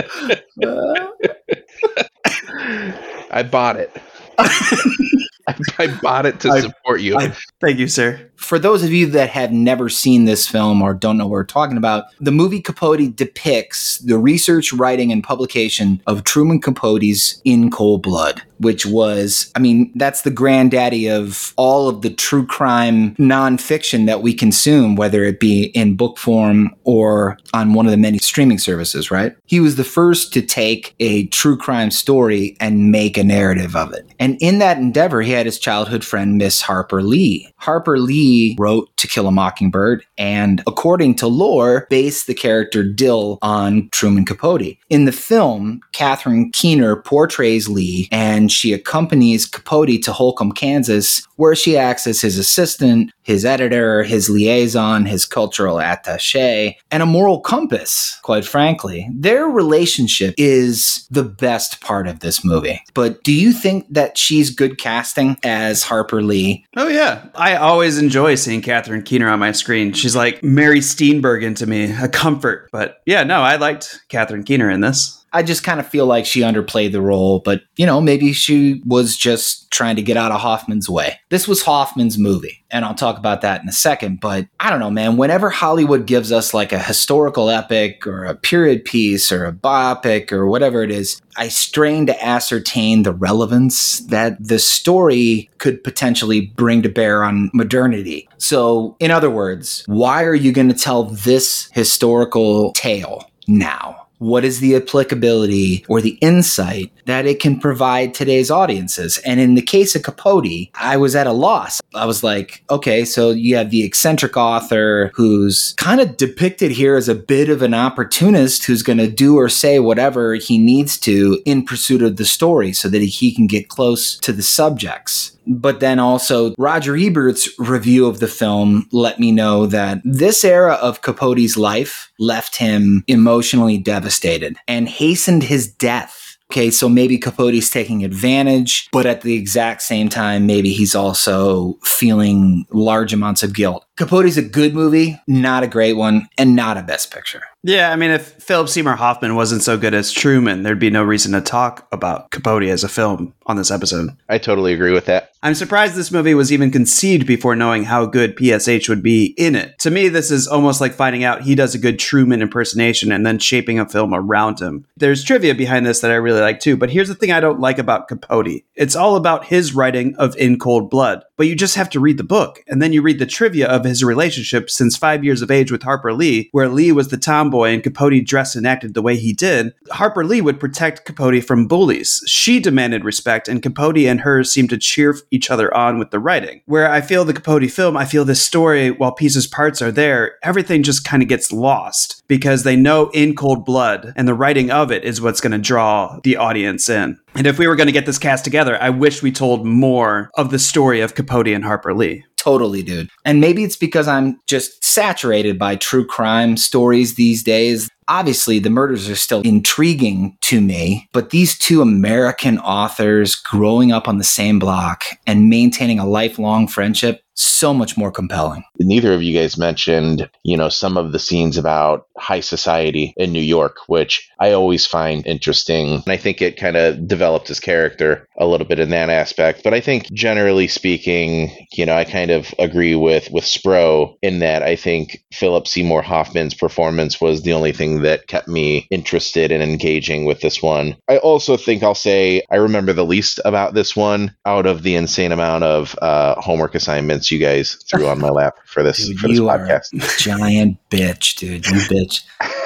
[SPEAKER 4] I bought it. I, I bought it to
[SPEAKER 3] I-
[SPEAKER 4] support you.
[SPEAKER 3] I- thank you, sir.
[SPEAKER 2] For those of you that have never seen this film or don't know what we're talking about, the movie Capote depicts the research, writing, and publication of Truman Capote's In Cold Blood, which was, I mean, that's the granddaddy of all of the true crime nonfiction that we consume, whether it be in book form or on one of the many streaming services, right? He was the first to take a true crime story and make a narrative of it. And in that endeavor, he had his childhood friend, Miss Harper Lee. Harper Lee wrote To Kill a Mockingbird and, according to lore, based the character Dill on Truman Capote. In the film, Catherine Keener portrays Lee and she accompanies Capote to Holcomb, Kansas, where she acts as his assistant, his editor, his liaison, his cultural attache, and a moral compass, quite frankly. Their relationship is the best part of this movie. But do you think that she's good casting as Harper Lee?
[SPEAKER 3] Oh yeah, I always enjoy seeing Catherine Keener on my screen. She's like Mary Steenburgen to me, a comfort. But yeah, no, I liked Catherine Keener in this.
[SPEAKER 2] I just kind of feel like she underplayed the role, but you know, maybe she was just trying to get out of Hoffman's way. This was Hoffman's movie, and I'll talk about that in a second, but I don't know, man. Whenever Hollywood gives us like a historical epic or a period piece or a biopic or whatever it is, I strain to ascertain the relevance that the story could potentially bring to bear on modernity. So, in other words, why are you going to tell this historical tale now? What is the applicability or the insight that it can provide today's audiences? And in the case of Capote, I was at a loss. I was like, okay, so you have the eccentric author who's kind of depicted here as a bit of an opportunist who's going to do or say whatever he needs to in pursuit of the story so that he can get close to the subjects. But then also, Roger Ebert's review of the film let me know that this era of Capote's life left him emotionally devastated and hastened his death. Okay, so maybe Capote's taking advantage, but at the exact same time, maybe he's also feeling large amounts of guilt. Capote's a good movie, not a great one, and not a best picture.
[SPEAKER 3] Yeah, I mean, if Philip Seymour Hoffman wasn't so good as Truman, there'd be no reason to talk about Capote as a film on this episode.
[SPEAKER 4] I totally agree with that.
[SPEAKER 3] I'm surprised this movie was even conceived before knowing how good PSH would be in it. To me, this is almost like finding out he does a good Truman impersonation and then shaping a film around him. There's trivia behind this that I really like too, but here's the thing I don't like about Capote it's all about his writing of In Cold Blood, but you just have to read the book, and then you read the trivia of of his relationship since five years of age with Harper Lee, where Lee was the tomboy and Capote dressed and acted the way he did, Harper Lee would protect Capote from bullies. She demanded respect, and Capote and her seemed to cheer each other on with the writing. Where I feel the Capote film, I feel this story, while pieces parts are there, everything just kind of gets lost because they know in cold blood, and the writing of it is what's going to draw the audience in. And if we were going to get this cast together, I wish we told more of the story of Capote and Harper Lee.
[SPEAKER 2] Totally, dude. And maybe it's because I'm just saturated by true crime stories these days. Obviously, the murders are still intriguing to me, but these two American authors growing up on the same block and maintaining a lifelong friendship, so much more compelling.
[SPEAKER 4] Neither of you guys mentioned, you know, some of the scenes about high society in New York, which I always find interesting. And I think it kind of developed his character a little bit in that aspect. But I think generally speaking, you know, I kind of agree with with Spro in that I think Philip Seymour Hoffman's performance was the only thing that kept me interested and engaging with this one. I also think I'll say I remember the least about this one out of the insane amount of uh, homework assignments you guys threw on my lap for this
[SPEAKER 2] Dude,
[SPEAKER 4] for this
[SPEAKER 2] you are
[SPEAKER 4] podcast.
[SPEAKER 2] giant bitch, dude. You bitch.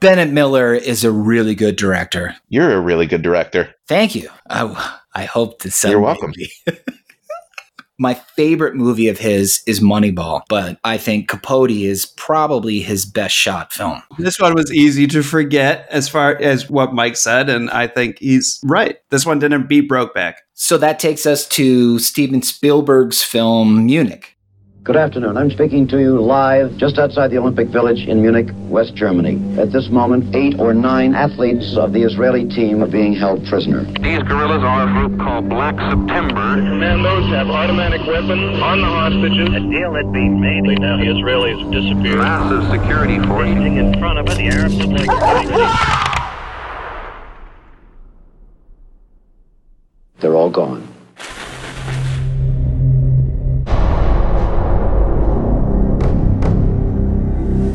[SPEAKER 2] Bennett Miller is a really good director.
[SPEAKER 4] You're a really good director.
[SPEAKER 2] Thank you. I, I hope to someday
[SPEAKER 4] You're welcome.
[SPEAKER 2] be. My favorite movie of his is Moneyball, but I think Capote is probably his best shot film.
[SPEAKER 3] This one was easy to forget as far as what Mike said, and I think he's right. This one didn't beat Brokeback.
[SPEAKER 2] So that takes us to Steven Spielberg's film Munich.
[SPEAKER 28] Good afternoon. I'm speaking to you live just outside the Olympic Village in Munich, West Germany. At this moment, eight or nine athletes of the Israeli team are being held prisoner.
[SPEAKER 29] These guerrillas are a group called Black September.
[SPEAKER 30] Commandos have automatic weapons on the hostages. A deal had been made. Now the Israelis have disappeared.
[SPEAKER 29] Massive security force.
[SPEAKER 30] In front of it, the Arabs look like
[SPEAKER 28] They're all gone.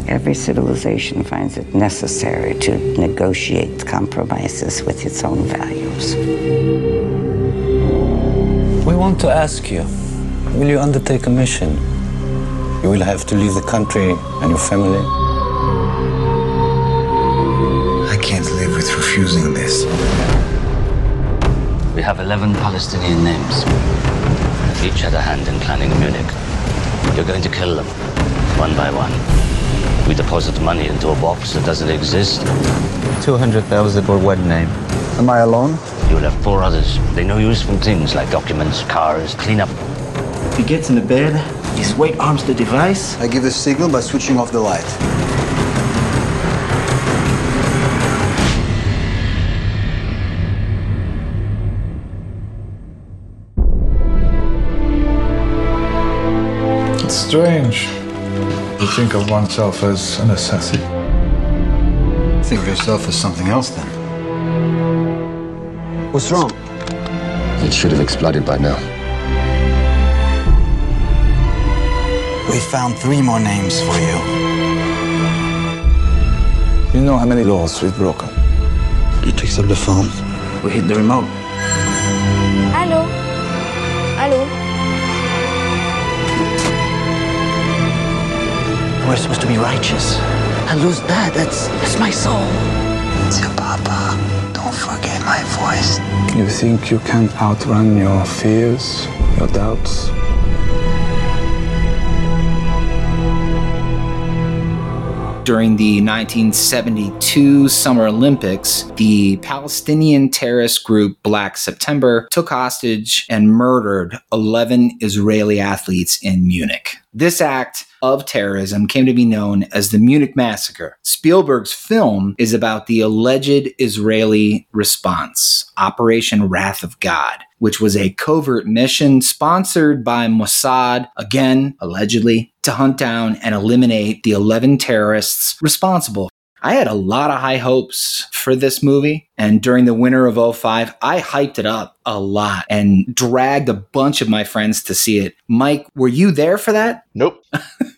[SPEAKER 31] Every civilization finds it necessary to negotiate compromises with its own values.
[SPEAKER 8] We want to ask you will you undertake a mission? You will have to leave the country and your family.
[SPEAKER 15] I can't live with refusing this.
[SPEAKER 32] We have 11 Palestinian names. Each had a hand in planning Munich. You're going to kill them, one by one. We deposit money into a box that doesn't exist.
[SPEAKER 8] 200,000 for one name. Am I alone?
[SPEAKER 32] You'll have four others. They know useful things like documents, cars, cleanup.
[SPEAKER 33] He gets in the bed, his weight arms the device.
[SPEAKER 15] I give the signal by switching off the light.
[SPEAKER 34] It's strange to think of oneself as an assassin.
[SPEAKER 15] Think of yourself as something else then.
[SPEAKER 8] What's wrong?
[SPEAKER 27] It should have exploded by now.
[SPEAKER 15] We found three more names for you.
[SPEAKER 34] You know how many laws we've broken.
[SPEAKER 15] You picked up the phone.
[SPEAKER 33] We hit the remote.
[SPEAKER 35] Hello. Allô
[SPEAKER 33] We're supposed to be righteous. I lose that. That's that's my soul.
[SPEAKER 15] It's your papa. Don't forget my voice.
[SPEAKER 34] You think you can outrun your fears, your doubts?
[SPEAKER 2] During the 1972 Summer Olympics, the Palestinian terrorist group Black September took hostage and murdered 11 Israeli athletes in Munich. This act of terrorism came to be known as the Munich Massacre. Spielberg's film is about the alleged Israeli response, Operation Wrath of God, which was a covert mission sponsored by Mossad, again, allegedly, to hunt down and eliminate the 11 terrorists responsible. I had a lot of high hopes for this movie. And during the winter of 05, I hyped it up a lot and dragged a bunch of my friends to see it. Mike, were you there for that?
[SPEAKER 4] Nope.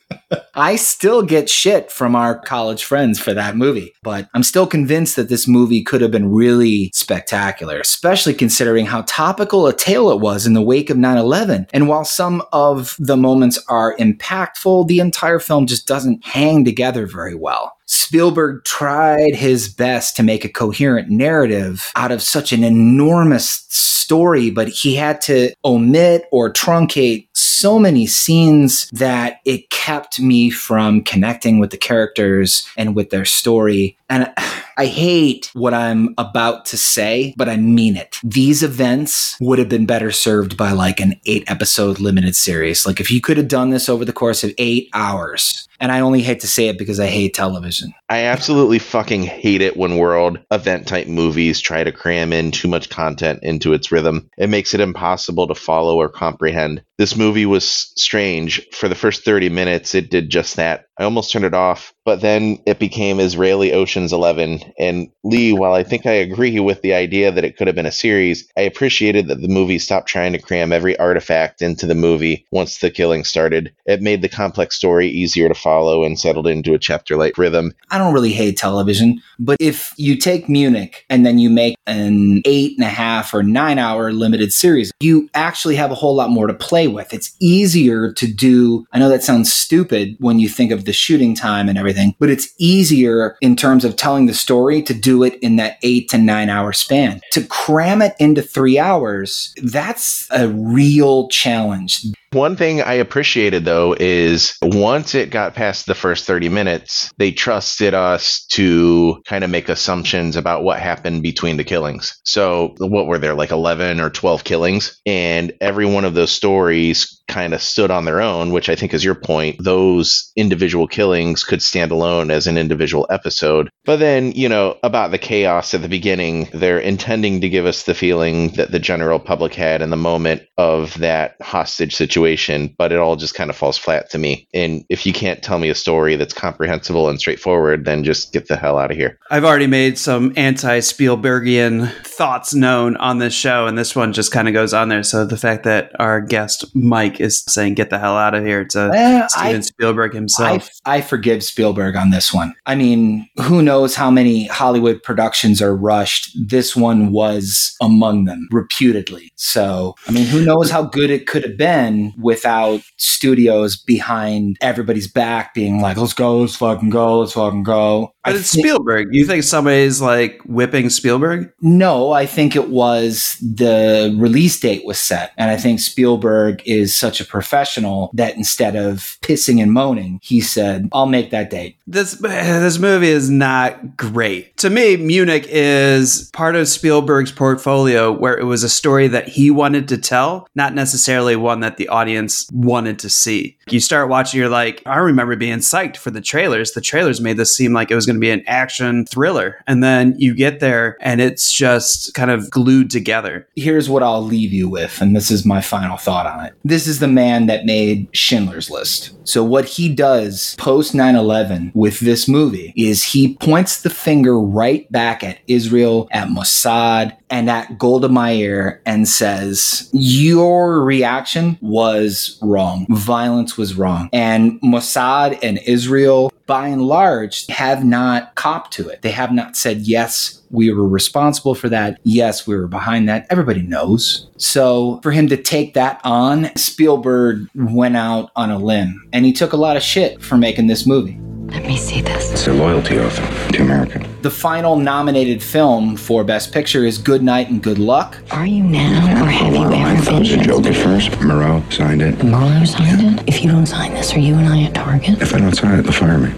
[SPEAKER 2] I still get shit from our college friends for that movie, but I'm still convinced that this movie could have been really spectacular, especially considering how topical a tale it was in the wake of 9 11. And while some of the moments are impactful, the entire film just doesn't hang together very well. Spielberg tried his best to make a coherent narrative out of such an enormous story, but he had to omit or truncate so many scenes that it kept me from connecting with the characters and with their story. And I hate what I'm about to say, but I mean it. These events would have been better served by like an eight episode limited series. Like if you could have done this over the course of eight hours, and I only hate to say it because I hate television.
[SPEAKER 4] I absolutely fucking hate it when world event type movies try to cram in too much content into its rhythm. It makes it impossible to follow or comprehend. This movie was strange. For the first 30 minutes, it did just that. I almost turned it off, but then it became Israeli Ocean's 11. And Lee, while I think I agree with the idea that it could have been a series, I appreciated that the movie stopped trying to cram every artifact into the movie once the killing started. It made the complex story easier to follow and settled into a chapter like rhythm.
[SPEAKER 2] I don't really hate television, but if you take Munich and then you make an eight and a half or nine hour limited series, you actually have a whole lot more to play with. It's easier to do. I know that sounds stupid when you think of the shooting time and everything, but it's easier in terms of telling the story to do it in that eight to nine hour span. To cram it into three hours, that's a real challenge.
[SPEAKER 4] One thing I appreciated though is once it got past the first 30 minutes, they trusted us to kind of make assumptions about what happened between the killings. So, what were there, like 11 or 12 killings? And every one of those stories kind of stood on their own, which I think is your point. Those individual killings could stand alone as an individual episode. But then, you know, about the chaos at the beginning, they're intending to give us the feeling that the general public had in the moment of that hostage situation, but it all just kind of falls flat to me. And if you can't tell me a story that's comprehensible and straightforward, then just get the hell out of here.
[SPEAKER 3] I've already made some anti Spielbergian thoughts known on this show, and this one just kind of goes on there. So the fact that our guest, Mike, is saying "Get the hell out of here" to Steven
[SPEAKER 2] I-
[SPEAKER 3] Spielberg himself.
[SPEAKER 2] I, I forgive Spielberg on this one. I mean, who knows how many Hollywood productions are rushed? This one was among them, reputedly. So, I mean, who knows how good it could have been without studios behind everybody's back being like, let's go, let's fucking go, let's fucking go.
[SPEAKER 3] But it's Spielberg. You think somebody's like whipping Spielberg?
[SPEAKER 2] No, I think it was the release date was set. And I think Spielberg is such a professional that instead of pissing and moaning, he said, I'll make that date.
[SPEAKER 3] This this movie is not great. To me, Munich is part of Spielberg's portfolio where it was a story that he wanted to tell, not necessarily one that the audience wanted to see. You start watching, you're like, I remember being psyched for the trailers. The trailers made this seem like it was going to be an action thriller. And then you get there and it's just kind of glued together.
[SPEAKER 2] Here's what I'll leave you with, and this is my final thought on it. This is the man that made Schindler's List. So, what he does post 9 11 with this movie is he points the finger right back at Israel, at Mossad, and at Golda Meir and says, Your reaction was wrong. Violence was wrong. And Mossad and Israel, by and large, have not copped to it. They have not said, Yes, we were responsible for that. Yes, we were behind that. Everybody knows. So for him to take that on, Spielberg went out on a limb and he took a lot of shit for making this movie.
[SPEAKER 36] Let me see this.
[SPEAKER 34] It's a loyalty oath to America.
[SPEAKER 2] The final nominated film for Best Picture is Good Night and Good Luck.
[SPEAKER 36] Are you now, or have you
[SPEAKER 34] I
[SPEAKER 36] ever
[SPEAKER 34] thought it
[SPEAKER 36] been?
[SPEAKER 34] was a joke at first. Murrow signed it.
[SPEAKER 36] Marlowe signed it? If you don't sign this, are you and I at Target?
[SPEAKER 34] If I don't sign it, they'll fire me.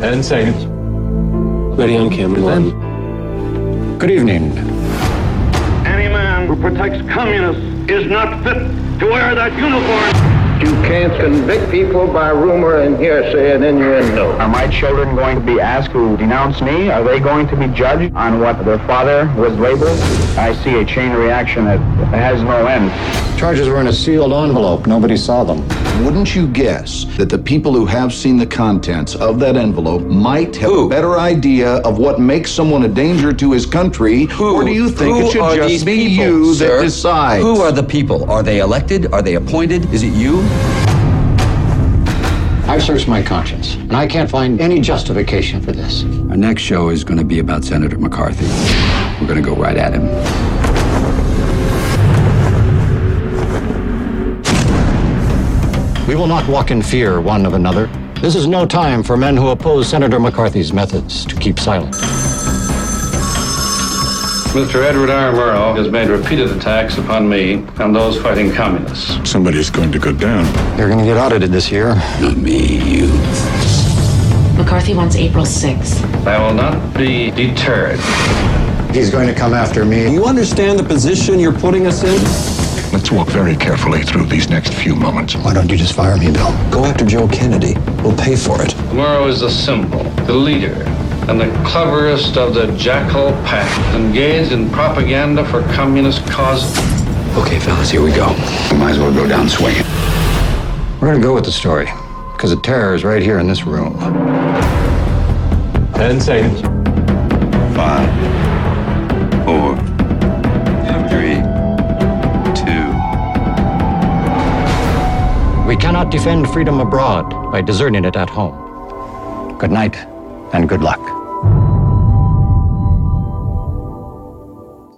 [SPEAKER 37] Ten seconds. Ready on camera, then.
[SPEAKER 34] Good evening.
[SPEAKER 30] Any man who protects communists is not fit to wear that uniform.
[SPEAKER 11] You can't convict people by rumor and hearsay and innuendo.
[SPEAKER 38] Are my children going to be asked to denounce me? Are they going to be judged on what their father was labeled? I see a chain reaction that has no end.
[SPEAKER 39] Charges were in a sealed envelope. Nobody saw them.
[SPEAKER 40] Wouldn't you guess that the people who have seen the contents of that envelope might have a better idea of what makes someone a danger to his country? Or do you think
[SPEAKER 41] Who
[SPEAKER 40] it should
[SPEAKER 41] are
[SPEAKER 40] just
[SPEAKER 41] these
[SPEAKER 40] be
[SPEAKER 41] people,
[SPEAKER 40] you
[SPEAKER 41] sir?
[SPEAKER 40] that decides?
[SPEAKER 41] Who are the people? Are they elected? Are they appointed? Is it you?
[SPEAKER 39] I've searched my conscience, and I can't find any justification for this.
[SPEAKER 42] Our next show is going to be about Senator McCarthy. We're going to go right at him.
[SPEAKER 39] We will not walk in fear one of another. This is no time for men who oppose Senator McCarthy's methods to keep silent.
[SPEAKER 37] Mr. Edward R. Murrow has made repeated attacks upon me and those fighting communists.
[SPEAKER 40] Somebody's going to go down.
[SPEAKER 39] You're going to get audited this year.
[SPEAKER 42] Not me, you.
[SPEAKER 36] McCarthy wants April 6th.
[SPEAKER 37] I will not be deterred.
[SPEAKER 39] He's going to come after me.
[SPEAKER 34] You understand the position you're putting us in?
[SPEAKER 40] Let's walk very carefully through these next few moments.
[SPEAKER 39] Why don't you just fire me, Bill?
[SPEAKER 34] Go after Joe Kennedy. We'll pay for it.
[SPEAKER 37] Murrow is the symbol, the leader, and the cleverest of the jackal pack, engaged in propaganda for communist causes.
[SPEAKER 42] Okay, fellas, here we go. We might as well go down swinging.
[SPEAKER 39] We're going to go with the story, because the terror is right here in this room.
[SPEAKER 37] Ten seconds.
[SPEAKER 42] Five,
[SPEAKER 39] cannot defend freedom abroad by deserting it at home. Good night, and good luck.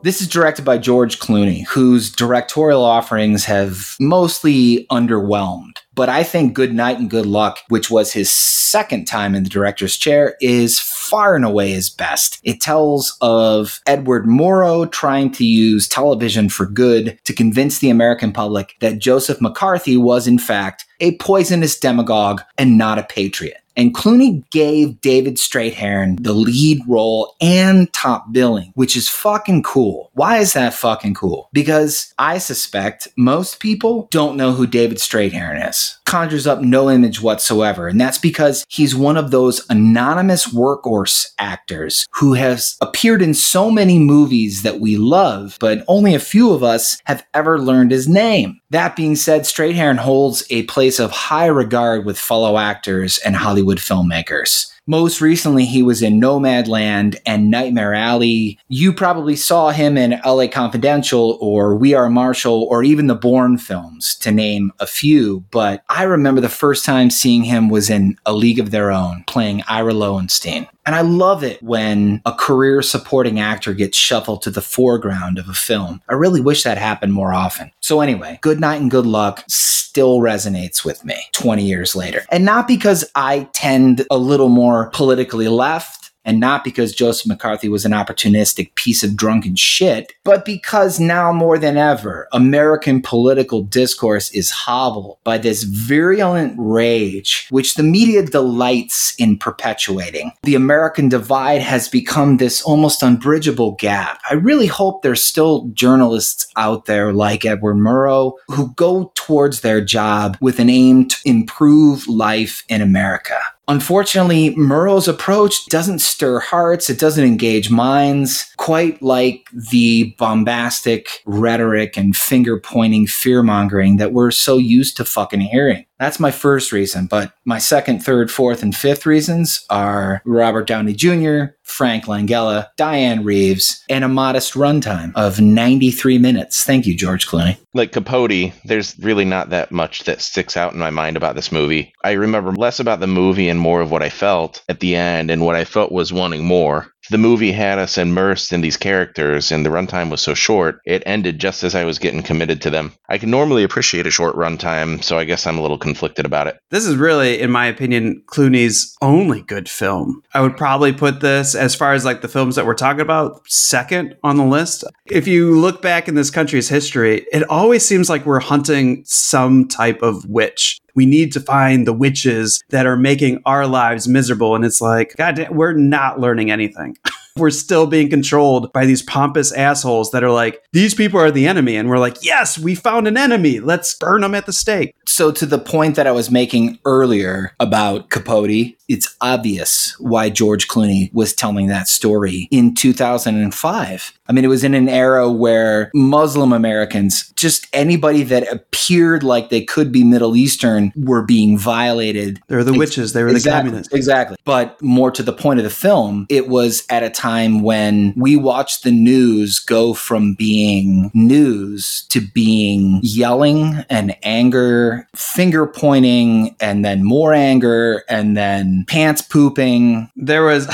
[SPEAKER 2] This is directed by George Clooney, whose directorial offerings have mostly underwhelmed. But I think Good Night and Good Luck, which was his second time in the director's chair, is far and away his best. It tells of Edward Murrow trying to use television for good to convince the American public that Joseph McCarthy was, in fact, a poisonous demagogue and not a patriot. And Clooney gave David Strathairn the lead role and top billing, which is fucking cool. Why is that fucking cool? Because I suspect most people don't know who David Strathairn is. Conjures up no image whatsoever. And that's because he's one of those anonymous workhorse actors who has appeared in so many movies that we love, but only a few of us have ever learned his name. That being said, Strathairn holds a place of high regard with fellow actors and Hollywood filmmakers. Most recently, he was in Nomadland and Nightmare Alley. You probably saw him in LA Confidential or We Are Marshall or even the Bourne films, to name a few. But I remember the first time seeing him was in A League of Their Own, playing Ira Lowenstein. And I love it when a career supporting actor gets shuffled to the foreground of a film. I really wish that happened more often. So, anyway, Good Night and Good Luck still resonates with me 20 years later. And not because I tend a little more politically left. And not because Joseph McCarthy was an opportunistic piece of drunken shit, but because now more than ever, American political discourse is hobbled by this virulent rage, which the media delights in perpetuating. The American divide has become this almost unbridgeable gap. I really hope there's still journalists out there like Edward Murrow who go towards their job with an aim to improve life in America. Unfortunately, Murrow's approach doesn't stir hearts, it doesn't engage minds, quite like the bombastic rhetoric and finger pointing fear mongering that we're so used to fucking hearing. That's my first reason, but my second, third, fourth, and fifth reasons are Robert Downey Jr., Frank Langella, Dianne Reeves, and a modest runtime of 93 minutes. Thank you, George Clooney.
[SPEAKER 4] Like Capote, there's really not that much that sticks out in my mind about this movie. I remember less about the movie and more of what I felt at the end, and what I felt was wanting more. The movie had us immersed in these characters, and the runtime was so short, it ended just as I was getting committed to them. I can normally appreciate a short runtime, so I guess I'm a little conflicted about it.
[SPEAKER 3] This is really, in my opinion, Clooney's only good film. I would probably put this, as far as like the films that we're talking about, second on the list. If you look back in this country's history, it always seems like we're hunting some type of witch. We need to find the witches that are making our lives miserable. And it's like, God, damn, we're not learning anything. we're still being controlled by these pompous assholes that are like, these people are the enemy. And we're like, yes, we found an enemy. Let's burn them at the stake.
[SPEAKER 2] So, to the point that I was making earlier about Capote, it's obvious why George Clooney was telling that story in 2005. I mean, it was in an era where Muslim Americans, just anybody that appeared like they could be Middle Eastern, were being violated.
[SPEAKER 3] They were the witches, they were
[SPEAKER 2] exactly,
[SPEAKER 3] the communists.
[SPEAKER 2] Exactly. But more to the point of the film, it was at a time when we watch the news go from being news to being yelling and anger, finger pointing, and then more anger, and then pants pooping.
[SPEAKER 3] There was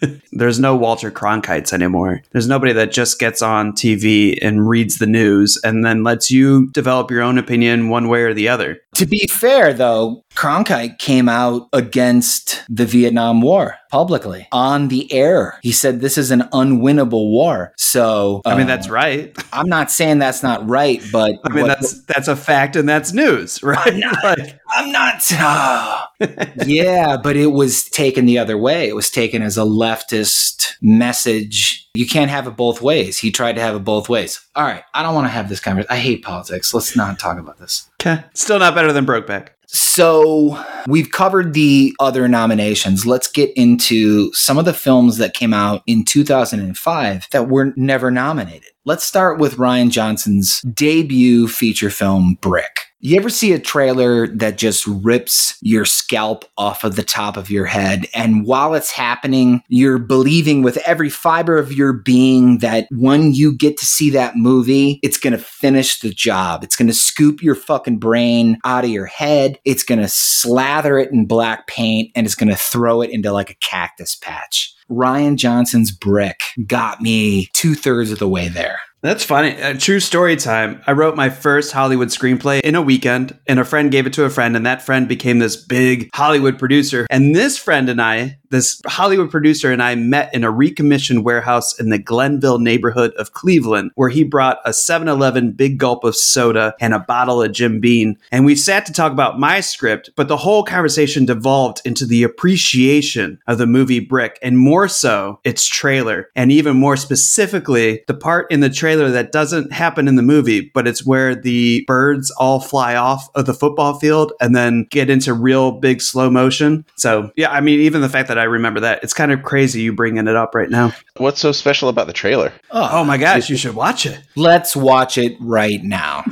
[SPEAKER 3] there's no Walter Cronkites anymore. There's nobody that just gets on TV and reads the news and then lets you develop your own opinion one way or the other.
[SPEAKER 2] To be fair, though, Cronkite came out against the Vietnam War publicly on the air. He said this is an unwinnable war. So
[SPEAKER 3] I mean,
[SPEAKER 2] uh,
[SPEAKER 3] that's right.
[SPEAKER 2] I'm not saying that's not right, but
[SPEAKER 3] I mean,
[SPEAKER 2] what-
[SPEAKER 3] that's that's a fact and that's news, right? like,
[SPEAKER 2] I'm not. yeah, but it was taken the other way. It was taken as a leftist message. You can't have it both ways. He tried to have it both ways. All right, I don't want to have this conversation. I hate politics. Let's not talk about this.
[SPEAKER 3] okay. Still not better than Brokeback.
[SPEAKER 2] So we've covered the other nominations. Let's get into some of the films that came out in 2005 that were never nominated. Let's start with Rian Johnson's debut feature film, Brick. You ever see a trailer that just rips your scalp off of the top of your head? And while it's happening, you're believing with every fiber of your being that when you get to see that movie, it's going to finish the job. It's going to scoop your fucking brain out of your head. It's going to slather it in black paint and it's going to throw it into like a cactus patch. Rian Johnson's Brick got me two thirds of the way there.
[SPEAKER 3] That's funny. Uh, true story time. I wrote my first Hollywood screenplay in a weekend, and a friend gave it to a friend, and that friend became this big Hollywood producer. And this friend and I, this Hollywood producer and I met in a recommissioned warehouse in the Glenville neighborhood of Cleveland, where he brought a 7 Eleven big gulp of soda and a bottle of Jim Beam. And we sat to talk about my script, but the whole conversation devolved into the appreciation of the movie Brick, and more so, its trailer. And even more specifically, the part in the trailer that doesn't happen in the movie, but it's where the birds all fly off of the football field and then get into real big slow motion. So, yeah, I mean, even the fact that I remember that, it's kind of crazy you bringing it up right now.
[SPEAKER 4] What's so special about the trailer?
[SPEAKER 3] Oh, my gosh, you should watch it.
[SPEAKER 2] Let's watch it right now.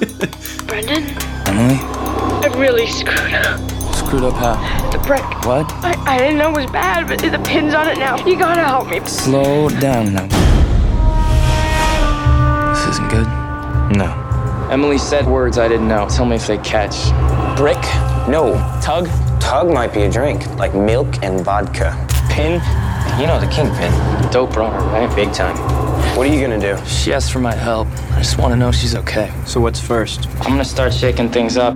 [SPEAKER 35] Brendan,
[SPEAKER 34] Emily?
[SPEAKER 35] I really screwed up.
[SPEAKER 34] Screwed up how?
[SPEAKER 35] The brick.
[SPEAKER 34] What?
[SPEAKER 35] I, I didn't know it was bad, but the pin's on it now. You gotta help me.
[SPEAKER 34] Slow down now. This isn't good. No. Emily said words I didn't know. Tell me if they catch.
[SPEAKER 43] Brick? No. Tug? Tug might be a drink, like milk and vodka. Pin? You know the kingpin.
[SPEAKER 34] Dope runner, right?
[SPEAKER 43] Big time. What are you gonna do?
[SPEAKER 34] She asked for my help. I just want to know she's okay.
[SPEAKER 43] So what's first?
[SPEAKER 34] I'm gonna start shaking things up.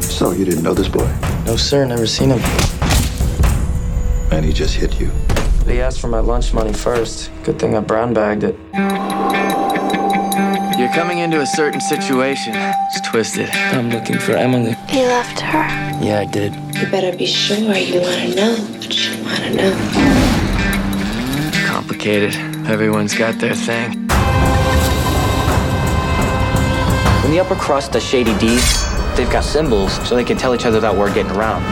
[SPEAKER 44] So you didn't know this boy?
[SPEAKER 34] No, sir, never seen him.
[SPEAKER 44] And he just hit you.
[SPEAKER 34] He asked for my lunch money first. Good thing I brown bagged it. You're coming into a certain situation. It's twisted. I'm looking for Emily.
[SPEAKER 35] He left her.
[SPEAKER 34] Yeah, I did.
[SPEAKER 35] You better be sure you wanna know what you wanna know.
[SPEAKER 34] Complicated. Everyone's got their thing.
[SPEAKER 43] When the upper crust does shady deeds, they've got symbols so they can tell each other that we're getting around.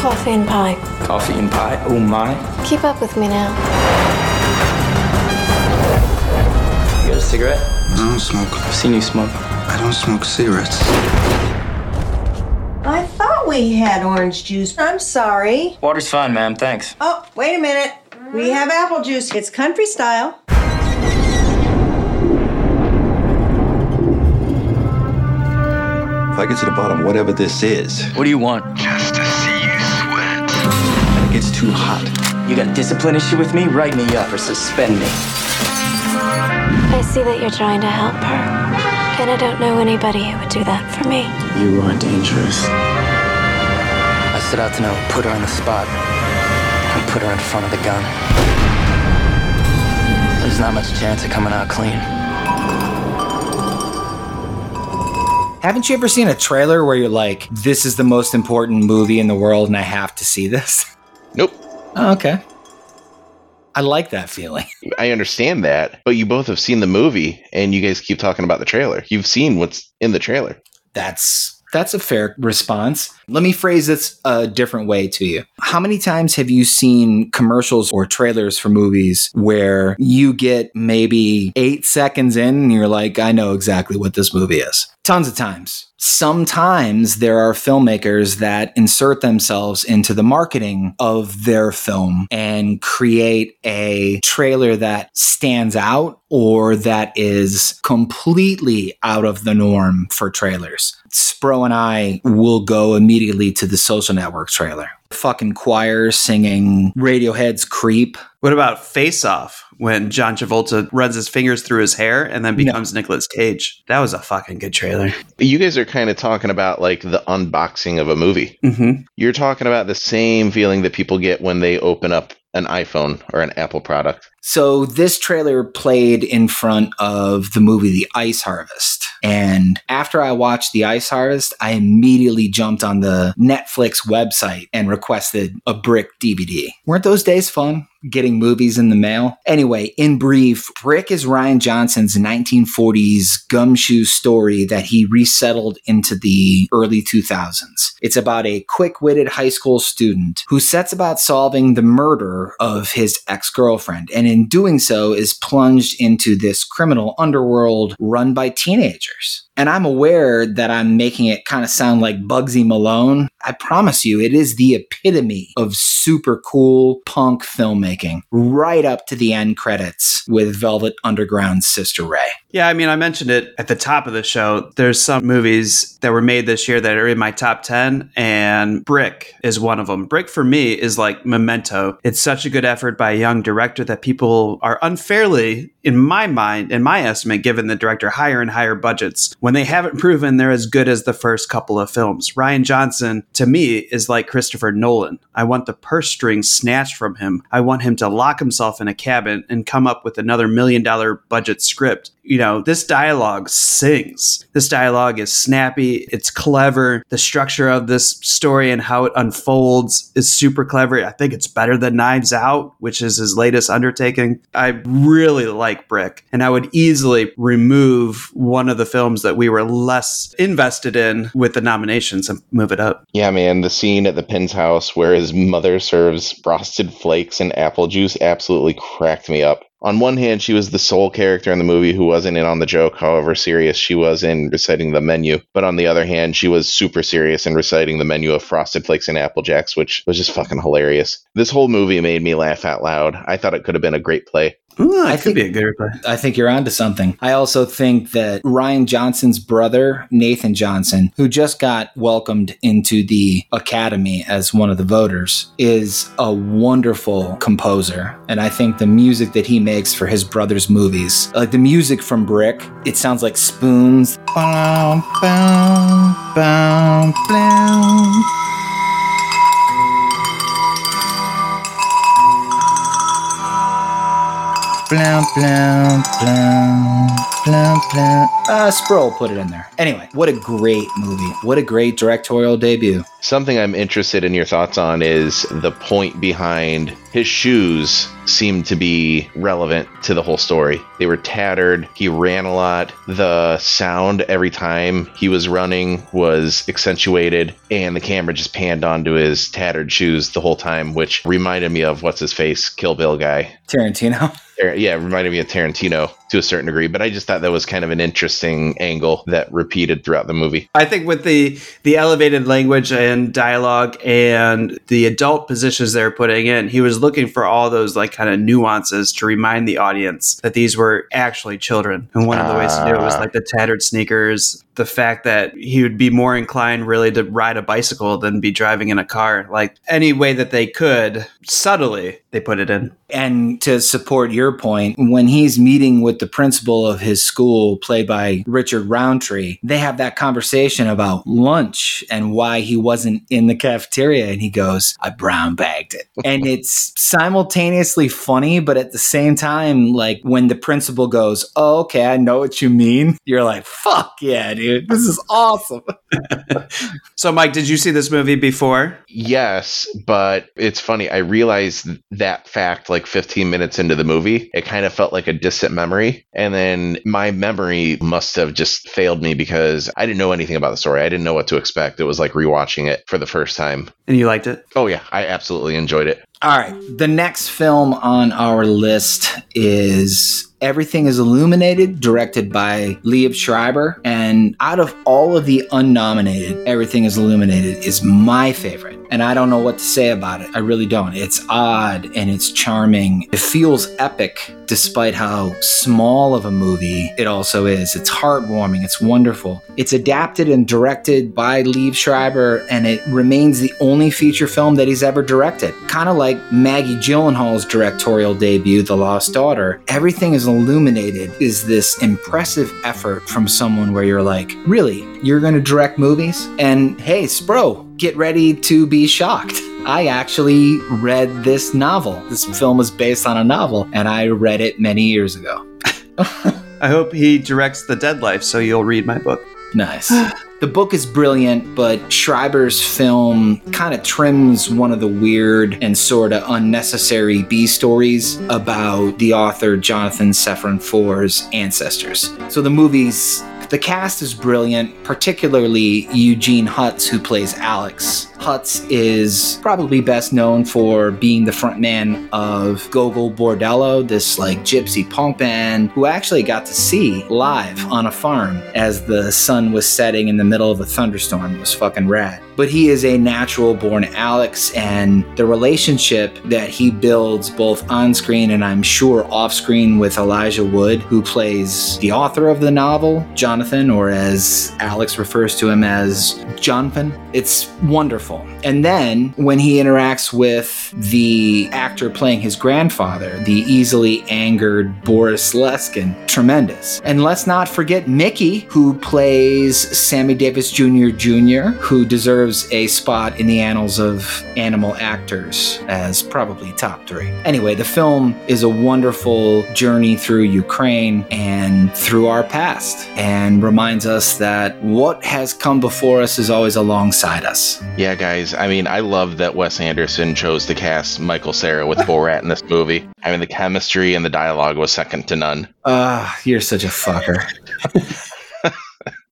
[SPEAKER 35] Coffee and pie.
[SPEAKER 34] Coffee and pie. Oh my.
[SPEAKER 35] Keep up with me now.
[SPEAKER 34] You got a cigarette? I don't smoke. I've seen you smoke.
[SPEAKER 44] I don't smoke cigarettes.
[SPEAKER 45] I thought we had orange juice. I'm sorry.
[SPEAKER 34] Water's fine, ma'am. Thanks.
[SPEAKER 45] Oh, wait a minute. We have apple juice. It's country style.
[SPEAKER 44] If I get to the bottom, whatever this is,
[SPEAKER 34] What do you want?
[SPEAKER 44] just
[SPEAKER 34] gets too hot. You got a discipline issue with me? Write me up or suspend me.
[SPEAKER 35] I see that you're trying to help her. And I don't know anybody who would do that for me.
[SPEAKER 34] You are dangerous. I set out to know, put her on the spot, and put her in front of the gun. There's not much chance of coming out clean.
[SPEAKER 2] Haven't you ever seen a trailer where you're like, this is the most important movie in the world and I have to see this?
[SPEAKER 4] Nope.
[SPEAKER 2] Oh, okay. I like that feeling.
[SPEAKER 4] I understand that, but you both have seen the movie and you guys keep talking about the trailer. You've seen what's in the trailer.
[SPEAKER 2] That's That's a fair response. Let me phrase this a different way to you. How many times have you seen commercials or trailers for movies where you get maybe eight seconds in and you're like, I know exactly what this movie is? Tons of times. Sometimes there are filmmakers that insert themselves into the marketing of their film and create a trailer that stands out or that is completely out of the norm for trailers. Spro and I will go immediately to the social network trailer. Fucking choir singing Radiohead's Creep.
[SPEAKER 3] What about Face Off when John Travolta runs his fingers through his hair and then becomes no. Nicolas Cage? That was a fucking good trailer.
[SPEAKER 4] You guys are kind of talking about like the unboxing of a movie.
[SPEAKER 3] Mm-hmm.
[SPEAKER 4] You're talking about the same feeling that people get when they open up an iPhone or an Apple product.
[SPEAKER 2] So this trailer played in front of the movie The Ice Harvest. And after I watched The Ice Harvest, I immediately jumped on the Netflix website and requested a brick DVD. Weren't those days fun? Getting movies in the mail. Anyway, in brief, Brick is Rian Johnson's 1940s gumshoe story that he resettled into the early 2000s. It's about a quick witted high school student who sets about solving the murder of his ex girlfriend. And in doing so is plunged into this criminal underworld run by teenagers. And I'm aware that I'm making it kind of sound like Bugsy Malone. I promise you, it is the epitome of super cool punk filmmaking, right up to the end credits with Velvet Underground's Sister Ray.
[SPEAKER 3] Yeah, I mean, I mentioned it at the top of the show. There's some movies that were made this year that are in my top 10, and Brick is one of them. Brick for me is like Memento. It's such a good effort by a young director that people are unfairly, in my mind, in my estimate, given the director higher and higher budgets when they haven't proven they're as good as the first couple of films. Rian Johnson, to me, is like Christopher Nolan. I want the purse strings snatched from him. I want him to lock himself in a cabin and come up with another million dollar budget script you know, this dialogue sings. This dialogue is snappy, it's clever. The structure of this story and how it unfolds is super clever. I think it's better than Knives Out, which is his latest undertaking. I really like Brick, and I would easily remove one of the films that we were less invested in with the nominations and move it up.
[SPEAKER 4] Yeah, man, the scene at the Pin's house where his mother serves frosted flakes and apple juice absolutely cracked me up on one hand, she was the sole character in the movie who wasn't in on the joke, however serious she was in reciting the menu. But on the other hand, she was super serious in reciting the menu of Frosted Flakes and Apple Jacks, which was just fucking hilarious. This whole movie made me laugh out loud. I thought it could have been a great play.
[SPEAKER 3] Ooh, I think be a good replay.
[SPEAKER 2] I think you're onto something. I also think that Rian Johnson's brother, Nathan Johnson, who just got welcomed into the Academy as one of the voters, is a wonderful composer. And I think the music that he makes for his brother's movies, like the music from Brick, it sounds like spoons. Bow, bow, bow, blam, blam, blam. Uh, Sproul put it in there. Anyway, what a great movie. What a great directorial debut.
[SPEAKER 4] Something I'm interested in your thoughts on is the point behind his shoes seemed to be relevant to the whole story. They were tattered. He ran a lot. The sound every time he was running was accentuated, and the camera just panned onto his tattered shoes the whole time, which reminded me of what's his face, Kill Bill guy.
[SPEAKER 2] Tarantino.
[SPEAKER 4] Yeah, it reminded me of Tarantino to a certain degree, but I just thought that was kind of an interesting angle that repeated throughout the movie.
[SPEAKER 3] I think with the the elevated language and dialogue and the adult positions they're putting in, he was looking for all those like kind of nuances to remind the audience that these were actually children. And one of the ways to do it was ah. like the tattered sneakers, the fact that he would be more inclined really to ride a bicycle than be driving in a car. Like any way that they could, subtly, they put it in.
[SPEAKER 2] And to support your point, when he's meeting with the principal of his school, played by Richard Roundtree, they have that conversation about lunch and why he wasn't in the cafeteria. And he goes, I brown bagged it. and it's simultaneously funny, but at the same time, like when the principal goes, Oh, okay, I know what you mean, you're like, fuck yeah, dude. This is awesome.
[SPEAKER 3] so, Mike, did you see this movie before?
[SPEAKER 4] Yes, but it's funny. I realized that fact like 15 minutes into the movie. It kind of felt like a distant memory. And then my memory must have just failed me because I didn't know anything about the story. I didn't know what to expect. It was like rewatching it for the first time.
[SPEAKER 3] And you liked it?
[SPEAKER 4] Oh, yeah. I absolutely enjoyed it.
[SPEAKER 2] All right. The next film on our list is Everything is Illuminated, directed by Liev Schreiber. And out of all of the unnominated, Everything is Illuminated is my favorite. And I don't know what to say about it. I really don't. It's odd and it's charming. It feels epic despite how small of a movie it also is. It's heartwarming. It's wonderful. It's adapted and directed by Liev Schreiber, and it remains the only feature film that he's ever directed. Kind of like Maggie Gyllenhaal's directorial debut, The Lost Daughter. Everything is illuminated is this impressive effort from someone where you're like, really, you're going to direct movies? And hey, Spro, get ready to be shocked. I actually read this novel. This film is based on a novel, and I read it many years ago.
[SPEAKER 3] I hope he directs The Dead Life so you'll read my book.
[SPEAKER 2] Nice. the book is brilliant, but Schreiber's film kind of trims one of the weird and sort of unnecessary B stories about the author Jonathan Safran Foer's ancestors. So the movie's the cast is brilliant, particularly Eugene Hutz, who plays Alex. Hutz is probably best known for being the frontman of Gogol Bordello, this like gypsy punk band who actually got to see live on a farm as the sun was setting in the middle of a thunderstorm. It was fucking rad. But he is a natural born Alex, and the relationship that he builds both on screen and I'm sure off screen with Elijah Wood, who plays the author of the novel, Jonathan, or as Alex refers to him as Jonathan, it's wonderful. And then when he interacts with the actor playing his grandfather, the easily angered Boris Leskin, tremendous. And let's not forget Mickey, who plays Sammy Davis Jr. Jr., who deserves a spot in the annals of animal actors as probably top three. Anyway, the film is a wonderful journey through Ukraine and through our past and reminds us that what has come before us is always alongside us.
[SPEAKER 4] Yeah, guys. I mean, I love that Wes Anderson chose to cast Michael Cera with Borat in this movie. I mean, the chemistry and the dialogue was second to none.
[SPEAKER 2] Ah, you're such a fucker.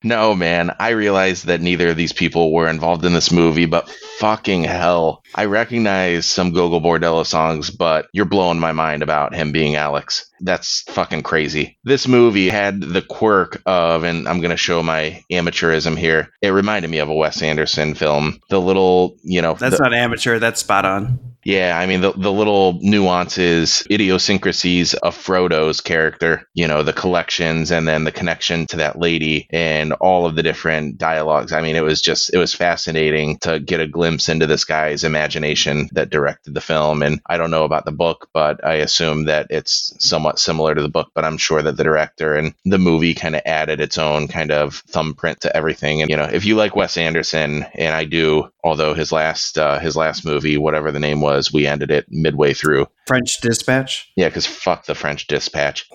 [SPEAKER 4] No, man. I realized that neither of these people were involved in this movie, but fucking hell. I recognize some Gogol Bordello songs, but you're blowing my mind about him being Alex. That's fucking crazy. This movie had the quirk of, and I'm going to show my amateurism here. It reminded me of a Wes Anderson film. The little, you know.
[SPEAKER 3] That's
[SPEAKER 4] the,
[SPEAKER 3] not amateur, that's spot on.
[SPEAKER 4] Yeah, I mean the the little nuances, idiosyncrasies of Frodo's character, you know, the collections and then the connection to that lady and all of the different dialogues. I mean, it was just it was fascinating to get a glimpse into this guy's imagination that directed the film. And I don't know about the book, but I assume that it's somewhat similar to the book, but I'm sure that the director and the movie kind of added its own kind of thumbprint to everything. And you know, if you like Wes Anderson, and I do, although his last uh, his last movie, whatever the name was, we ended it midway through.
[SPEAKER 3] French Dispatch.
[SPEAKER 4] Yeah, because fuck the French Dispatch.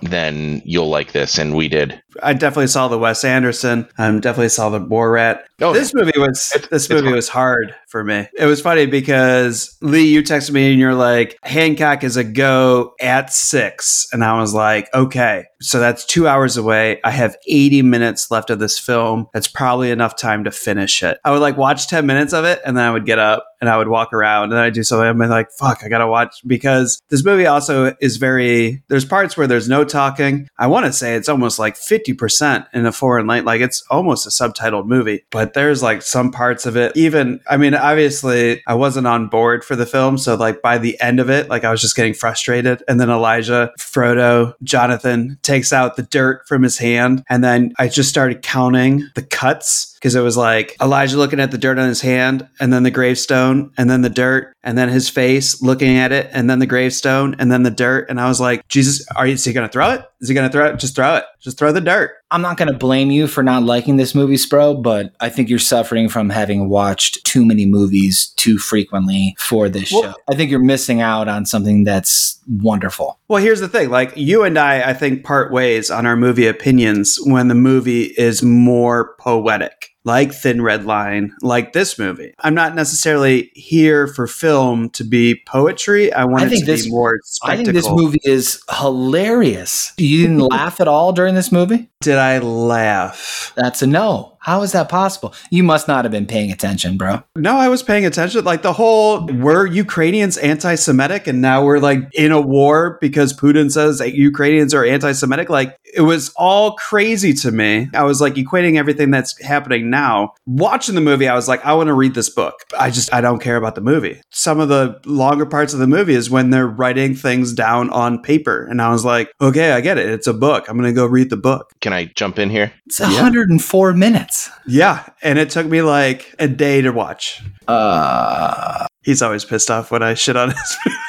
[SPEAKER 4] Then you'll like this, and we did.
[SPEAKER 3] I definitely saw the Wes Anderson. I um, definitely saw the Borat.
[SPEAKER 4] Oh,
[SPEAKER 3] this movie was this movie was hard for me. It was funny because Lee, you texted me and you're like, Hancock is a go at six, and I was like, okay, so that's two hours away. I have 80 minutes left of this film. That's probably enough time to finish it. I would like watch 10 minutes of it, and then I would get up and I would walk around, and I do something. I'm like, fuck, I gotta watch because this movie also is very. There's parts where there's no talking. I want to say it's almost like 50% in a foreign language. Like it's almost a subtitled movie, but there's like some parts of it. Even, I mean, obviously, I wasn't on board for the film. So, like, by the end of it, like, I was just getting frustrated. And then Elijah, Frodo, Jonathan takes out the dirt from his hand. And then I just started counting the cuts because it was like Elijah looking at the dirt on his hand and then the gravestone and then the dirt and then his face looking at it and then the gravestone and then the dirt. And I was like, Jesus, are you, is he going to throw it? Is he going to throw it? Just throw it. Just throw the dirt.
[SPEAKER 2] I'm not going to blame you for not liking this movie, Spro, but I think you're suffering from having watched too many movies too frequently for this well, show. I think you're missing out on something that's wonderful.
[SPEAKER 3] Well, here's the thing like, you and I, I think, part ways on our movie opinions when the movie is more poetic like Thin Red Line, like this movie. I'm not necessarily here for film to be poetry. I want
[SPEAKER 2] I
[SPEAKER 3] it to
[SPEAKER 2] this
[SPEAKER 3] be more
[SPEAKER 2] I think this movie is hilarious. You didn't laugh at all during this movie?
[SPEAKER 3] Did I laugh?
[SPEAKER 2] That's a no. How is that possible? You must not have been paying attention, bro.
[SPEAKER 3] No, I was paying attention. Like the whole, were Ukrainians anti Semitic and now we're like in a war because Putin says that Ukrainians are anti Semitic? Like it was all crazy to me. I was like equating everything that's happening now. Watching the movie, I was like, I want to read this book. I just, I don't care about the movie. Some of the longer parts of the movie is when they're writing things down on paper. And I was like, okay, I get it. It's a book. I'm going to go read the book.
[SPEAKER 4] Can I jump in here?
[SPEAKER 2] It's 104 minutes.
[SPEAKER 3] Yeah. And it took me like a day to watch.
[SPEAKER 2] Uh,
[SPEAKER 3] He's always pissed off when I shit on his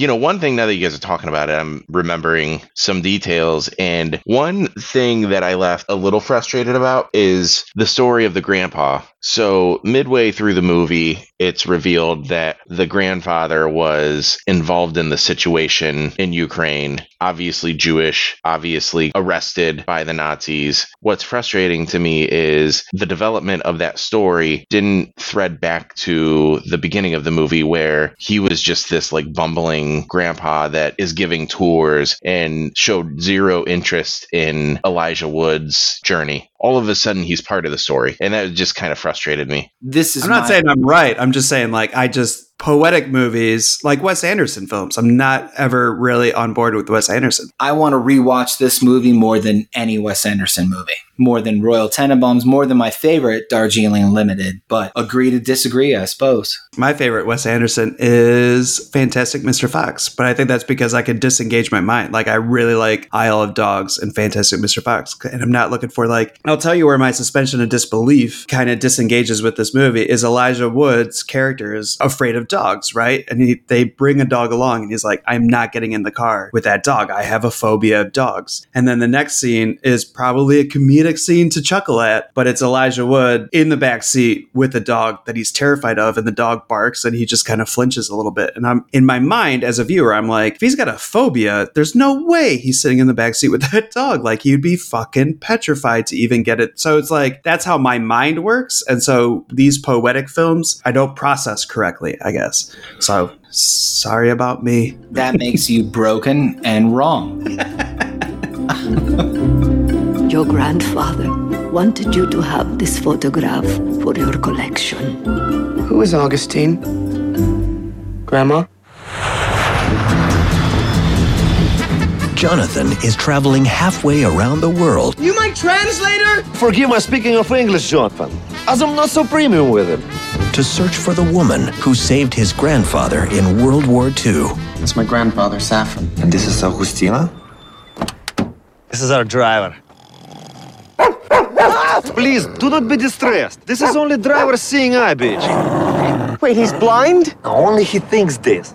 [SPEAKER 4] You know, one thing now that you guys are talking about it, I'm remembering some details. And one thing that I left a little frustrated about is the story of the grandpa. So, midway through the movie, it's revealed that the grandfather was involved in the situation in Ukraine, obviously Jewish, obviously arrested by the Nazis. What's frustrating to me is the development of that story didn't thread back to the beginning of the movie where he was just this like bumbling grandpa that is giving tours and showed zero interest in Elijah Wood's journey. All of a sudden, he's part of the story. And that just kind of frustrated me.
[SPEAKER 2] This is
[SPEAKER 3] I'm not
[SPEAKER 2] my-
[SPEAKER 3] saying I'm right. I'm just saying like I just poetic movies like Wes Anderson films. I'm not ever really on board with Wes Anderson.
[SPEAKER 2] I want to rewatch this movie more than any Wes Anderson movie, more than Royal Tenenbaums, more than my favorite Darjeeling Limited. But agree to disagree, I suppose.
[SPEAKER 3] My favorite Wes Anderson is Fantastic Mr. Fox, but I think that's because I can disengage my mind. Like I really like Isle of Dogs and Fantastic Mr. Fox, and I'm not looking for like. I'll tell you where my suspension of disbelief kind of disengages with this movie is Elijah Wood's character is afraid of dogs, right? And he, they bring a dog along, and he's like, "I'm not getting in the car with that dog. I have a phobia of dogs." And then the next scene is probably a comedic scene to chuckle at, but it's Elijah Wood in the back seat with a dog that he's terrified of, and the dog barks, and he just kind of flinches a little bit. And I'm in my mind as a viewer, I'm like, if he's got a phobia, there's no way he's sitting in the back seat with that dog. Like he'd be fucking petrified to even get it. So it's like that's how my mind works, and so these poetic films, I don't process correctly, I guess. So sorry about me.
[SPEAKER 2] That makes you broken and wrong.
[SPEAKER 46] Your grandfather wanted you to have this photograph for your collection.
[SPEAKER 41] Who is Augustine? Grandma?
[SPEAKER 47] Jonathan is traveling halfway around the world
[SPEAKER 41] You my translator?
[SPEAKER 48] Forgive my speaking of English, Jonathan, as I'm not so premium with it.
[SPEAKER 47] to search for the woman who saved his grandfather in World War II.
[SPEAKER 41] It's my grandfather, Safran.
[SPEAKER 48] And this is Augustina? This is our driver. Please, do not be distressed. This is only driver seeing eye, bitch.
[SPEAKER 41] Wait, he's blind?
[SPEAKER 48] Only he thinks this.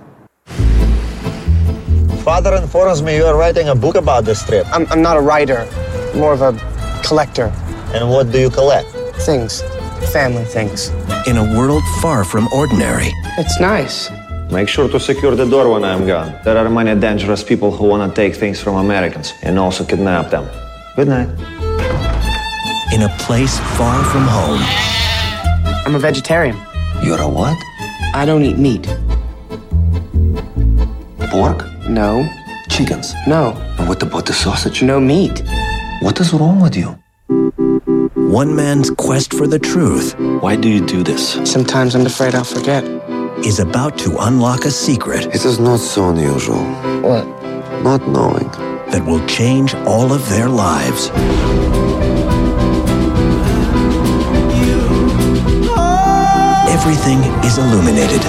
[SPEAKER 48] Father informs me you are writing a book about this trip.
[SPEAKER 41] I'm, I'm not a writer, more of a collector.
[SPEAKER 48] And what do you collect?
[SPEAKER 41] Things. Family things.
[SPEAKER 47] In a world far from ordinary,
[SPEAKER 41] It's nice.
[SPEAKER 48] Make sure to secure the door when I'm gone. There are many dangerous people who want to take things from Americans and also kidnap them. Good night.
[SPEAKER 47] In a place far from home,
[SPEAKER 41] I'm a vegetarian.
[SPEAKER 48] You're a what?
[SPEAKER 41] I don't eat meat.
[SPEAKER 48] Pork?
[SPEAKER 41] No.
[SPEAKER 48] Chickens?
[SPEAKER 41] No.
[SPEAKER 48] And what about the sausage?
[SPEAKER 41] No meat.
[SPEAKER 48] What is wrong with you?
[SPEAKER 47] one man's quest for the truth
[SPEAKER 48] Why do you do this?
[SPEAKER 41] Sometimes I'm afraid I'll forget.
[SPEAKER 47] is about to unlock a secret
[SPEAKER 48] It is not so unusual.
[SPEAKER 41] What?
[SPEAKER 48] Not knowing.
[SPEAKER 47] that will change all of their lives. Everything is illuminated.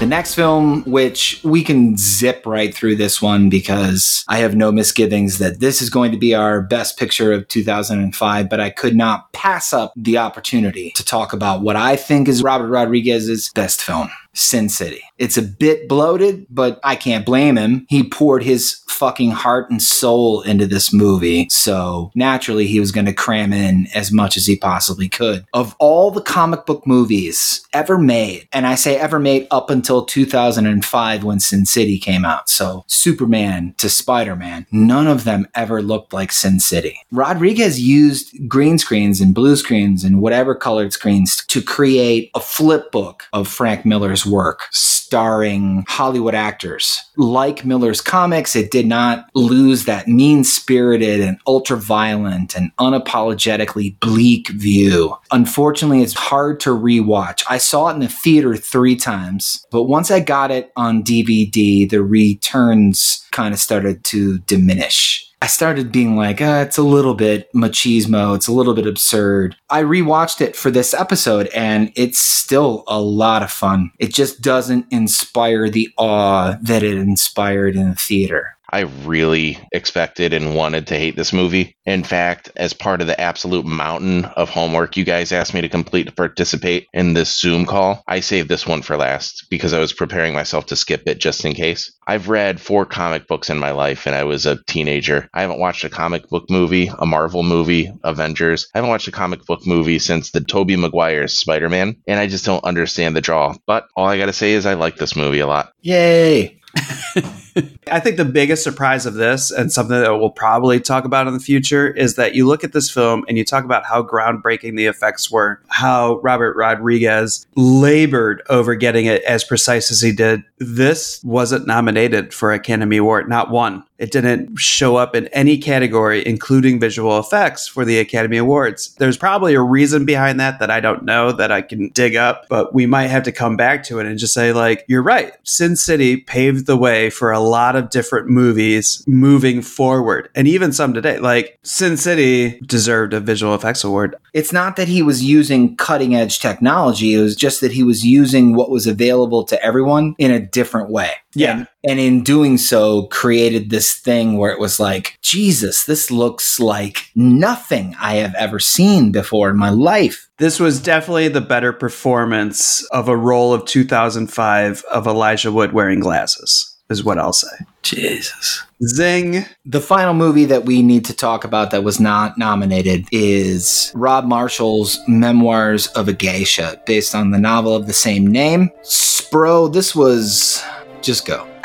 [SPEAKER 2] The next film, which we can zip right through this one because I have no misgivings that this is going to be our best picture of 2005, but I could not pass up the opportunity to talk about what I think is Robert Rodriguez's best film. Sin City. It's a bit bloated, but I can't blame him. He poured his fucking heart and soul into this movie. So naturally, he was going to cram in as much as he possibly could. Of all the comic book movies ever made, and I say ever made up until 2005 when Sin City came out. So Superman to Spider Man, none of them ever looked like Sin City. Rodriguez used green screens and blue screens and whatever colored screens to create a flip book of Frank Miller's work starring Hollywood actors. Like Miller's comics, it did not lose that mean spirited and ultra violent and unapologetically bleak view. Unfortunately, it's hard to rewatch. I saw it in the theater three times, but once I got it on DVD, the returns kind of started to diminish. I started being like, uh, it's a little bit machismo. It's a little bit absurd. I rewatched it for this episode and it's still a lot of fun. It just doesn't inspire the awe that it inspired in the theater.
[SPEAKER 4] I really expected and wanted to hate this movie. In fact, as part of the absolute mountain of homework you guys asked me to complete to participate in this Zoom call, I saved this one for last because I was preparing myself to skip it just in case. I've read four comic books in my life and I was a teenager. I haven't watched a comic book movie, a Marvel movie, Avengers. I haven't watched a comic book movie since the Tobey Maguire's Spider-Man, and I just don't understand the draw. But all I gotta say is I like this movie a lot.
[SPEAKER 2] Yay!
[SPEAKER 3] I think the biggest surprise of this, and something that we'll probably talk about in the future, is that you look at this film and you talk about how groundbreaking the effects were, how Robert Rodriguez labored over getting it as precise as he did. This wasn't nominated for Academy Award, not one. It didn't show up in any category, including visual effects, for the Academy Awards. There's probably a reason behind that that I don't know that I can dig up, but we might have to come back to it and just say, like, you're right. Sin City paved the way for a lot of different movies moving forward, and even some today. Like, Sin City deserved a visual effects award.
[SPEAKER 2] It's not that he was using cutting edge technology, it was just that he was using what was available to everyone in a different way.
[SPEAKER 3] Yeah.
[SPEAKER 2] And, and in doing so, created this thing where it was like, Jesus, this looks like nothing I have ever seen before in my life.
[SPEAKER 3] This was definitely the better performance of a role of 2005 of Elijah Wood wearing glasses, is what I'll say.
[SPEAKER 2] Jesus.
[SPEAKER 3] Zing.
[SPEAKER 2] The final movie that we need to talk about that was not nominated is Rob Marshall's Memoirs of a Geisha, based on the novel of the same name. Spro, this was. Just go.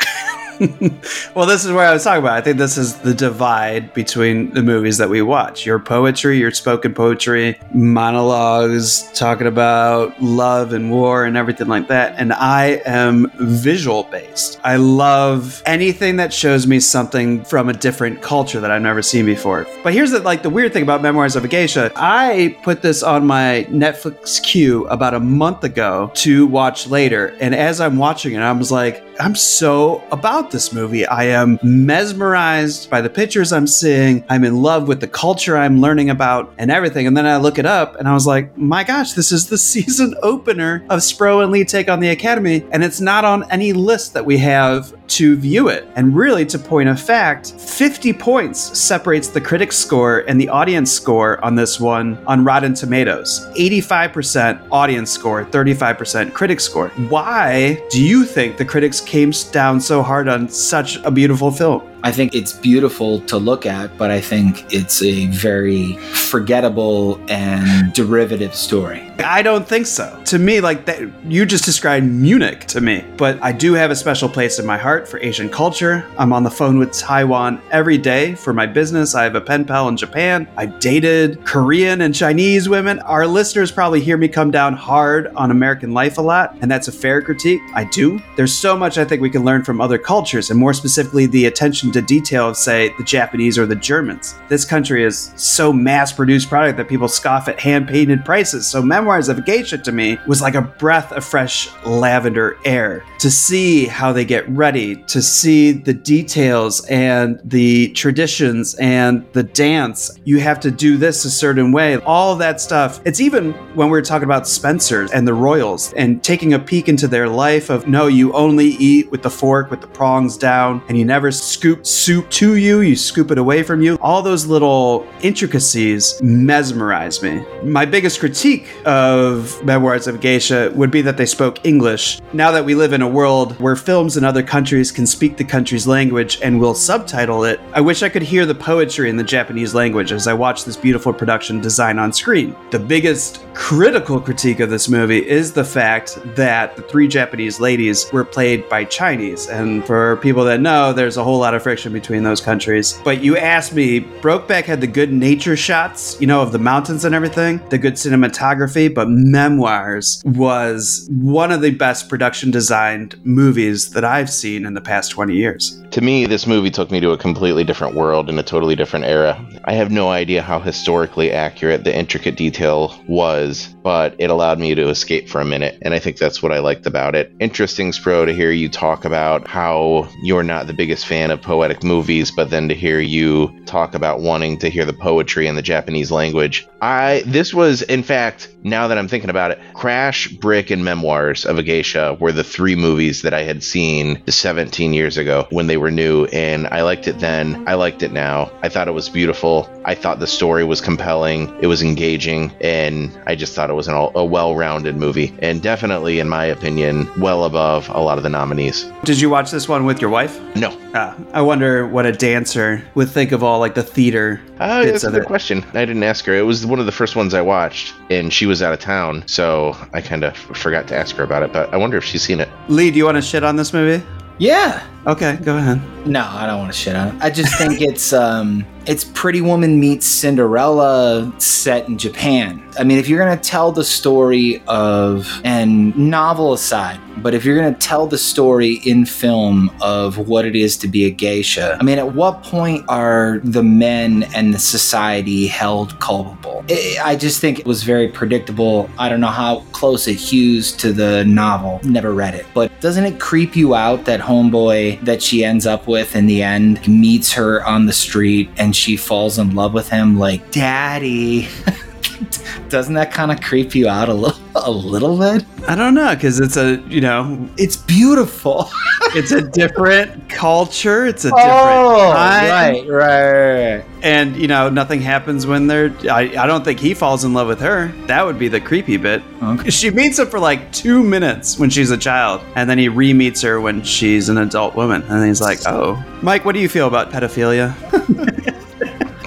[SPEAKER 3] well, this is where I was talking about. I think this is the divide between the movies that we watch. Your poetry, your spoken poetry, monologues talking about love and war and everything like that. And I am visual based. I love anything that shows me something from a different culture that I've never seen before. But here's the like the weird thing about Memoirs of a Geisha. I put this on my Netflix queue about a month ago to watch later. And as I'm watching it, I was like, I'm so about this movie. I am mesmerized by the pictures I'm seeing. I'm in love with the culture I'm learning about and everything. And then I look it up and I was like, my gosh, this is the season opener of Spro and Lee Take on the Academy. And it's not on any list that we have to view it. And really, to point of fact, 50 points separates the critic score and the audience score on this one on Rotten Tomatoes 85% audience score, 35% critic score. Why do you think the critics came down so hard on such a beautiful film?
[SPEAKER 2] I think it's beautiful to look at, but I think it's a very forgettable and derivative story.
[SPEAKER 3] I don't think so. To me, like that, you just described Munich to me. But I do have a special place in my heart for Asian culture. I'm on the phone with Taiwan every day for my business. I have a pen pal in Japan. I dated Korean and Chinese women. Our listeners probably hear me come down hard on American life a lot, and that's a fair critique. I do. There's so much I think we can learn from other cultures, and more specifically, the attention to detail of, say, the Japanese or the Germans. This country is so mass produced product that people scoff at hand painted prices. So, Memoirs of a Geisha to me was like a breath of fresh lavender air. To see how they get ready, to see the details and the traditions and the dance, you have to do this a certain way. All that stuff. It's even when we are talking about Spencer's and the Royals and taking a peek into their life of no, you only eat with the fork with the prongs down and you never scoop soup to you, you scoop it away from you. All those little intricacies mesmerize me. My biggest critique of Memoirs of Geisha would be that they spoke English. Now that we live in a world where films in other countries can speak the country's language and will subtitle it, I wish I could hear the poetry in the Japanese language as I watch this beautiful production design on screen. The biggest critical critique of this movie is the fact that the three Japanese ladies were played by Chinese. And for people that know, there's a whole lot of friction between those countries. But you asked me, Brokeback had the good nature shots, you know, of the mountains and everything, the good cinematography, but Memoirs was one of the best production designed movies that I've seen in the past 20 years.
[SPEAKER 4] To me, this movie took me to a completely different world in a totally different era. I have no idea how historically accurate the intricate detail was, but it allowed me to escape for a minute, and I think that's what I liked about it. Interesting, Spro, to hear you talk about how you're not the biggest fan of poetic movies, but then to hear you talk about wanting to hear the poetry in the Japanese language. I this was, in fact, now that I'm thinking about it, Crash, Brick, and Memoirs of a Geisha were the three movies that I had seen 17 years ago when they were new, and I liked it then. I liked it now. I thought it was beautiful. I thought the story was compelling. It was engaging, and I just thought it was an, a well-rounded movie, and definitely, in my opinion, well above a lot of the nominees.
[SPEAKER 3] Did you watch this one with your wife?
[SPEAKER 4] No.
[SPEAKER 3] Ah, I wonder what a dancer would think of all like the theater
[SPEAKER 4] Oh,
[SPEAKER 3] bits
[SPEAKER 4] that's a good
[SPEAKER 3] it.
[SPEAKER 4] question. I didn't ask her. It was one of the first ones I watched, and she was out of town, so I kind of forgot to ask her about it. But I wonder if she's seen it.
[SPEAKER 3] Lee, do you want to shit on this movie?
[SPEAKER 2] Yeah.
[SPEAKER 3] Okay, go ahead.
[SPEAKER 2] No, I don't want to shit on it. I just think it's um it's Pretty Woman meets Cinderella set in Japan. I mean, if you're going to tell the story of and novel aside, but if you're going to tell the story in film of what it is to be a geisha, I mean, at what point are the men and the society held culpable? I I just think it was very predictable. I don't know how close it hews to the novel. Never read it, but doesn't it creep you out that homeboy that she ends up with in the end meets her on the street and she falls in love with him like daddy? doesn't that kind of creep you out a little a little bit?
[SPEAKER 3] I don't know because it's a you know
[SPEAKER 2] It's beautiful.
[SPEAKER 3] it's a different culture. It's a oh, different
[SPEAKER 2] oh,
[SPEAKER 3] time.
[SPEAKER 2] right, right, right.
[SPEAKER 3] And you know nothing happens when they're. I, I don't think he falls in love with her. That would be the creepy bit. She meets him for like two minutes when she's a child, and then he re meets her when she's an adult woman, and he's like, "Oh, Mike, what do you feel about pedophilia?"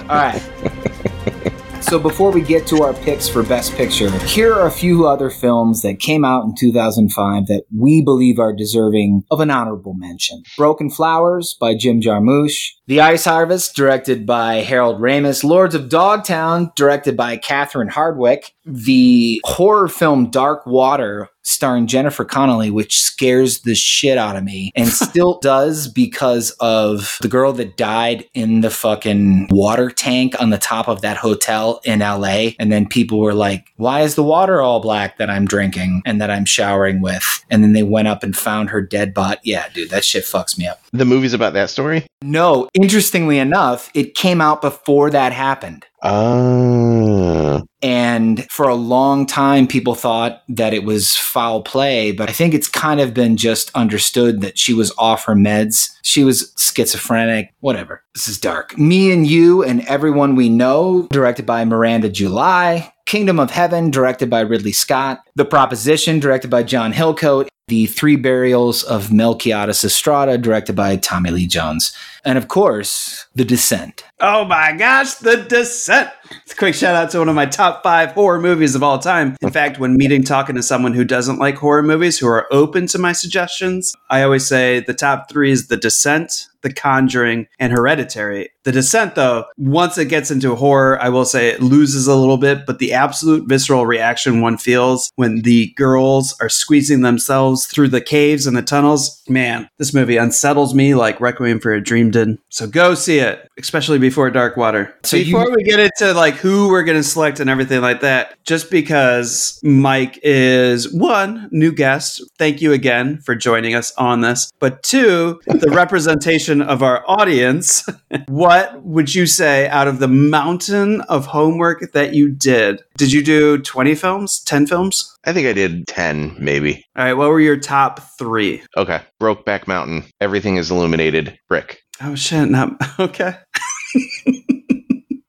[SPEAKER 2] All right. So before we get to our picks for Best Picture, here are a few other films that came out in 2005 that we believe are deserving of an honorable mention. Broken Flowers by Jim Jarmusch, The Ice Harvest, directed by Harold Ramis, Lords of Dogtown, directed by Catherine Hardwicke, the horror film Dark Water, starring Jennifer Connelly, which scares the shit out of me and still does because of the girl that died in the fucking water tank on the top of that hotel in LA. And then people were like, why is the water all black that I'm drinking and that I'm showering with? And then they went up and found her dead body. Yeah, dude, that shit fucks me up.
[SPEAKER 4] The movie's about that story.
[SPEAKER 2] No, interestingly enough, it came out before that happened.
[SPEAKER 4] Oh.
[SPEAKER 2] And for a long time, people thought that it was foul play, but I think it's kind of been just understood that she was off her meds. She was schizophrenic, whatever. This is dark. Me and You and Everyone We Know, directed by Miranda July. Kingdom of Heaven, directed by Ridley Scott. The Proposition, directed by John Hillcoat. The Three Burials of Melquiades Estrada, directed by Tommy Lee Jones. And of course, The Descent.
[SPEAKER 3] Oh my gosh, The Descent. It's a quick shout out to one of my top five horror movies of all time. In fact, when meeting talking to someone who doesn't like horror movies, who are open to my suggestions, I always say the top three is The Descent, The Conjuring, and Hereditary. The Descent, though, once it gets into horror, I will say it loses a little bit, but the absolute visceral reaction one feels when the girls are squeezing themselves through the caves and the tunnels, man, this movie unsettles me like Requiem for a Dream did. So go see it, especially before Dark Water.
[SPEAKER 2] So you-
[SPEAKER 3] before we get into like who we're going to select and everything like that, just because Mike is one new guest, thank you again for joining us on this. But two, the representation of our audience, what would you say out of the mountain of homework that you did? Did you do 20 films, 10 films?
[SPEAKER 4] I think I did 10, maybe.
[SPEAKER 3] All right, what were your top three?
[SPEAKER 4] Okay. Brokeback Mountain. Everything is illuminated. Brick.
[SPEAKER 3] Oh shit, not okay.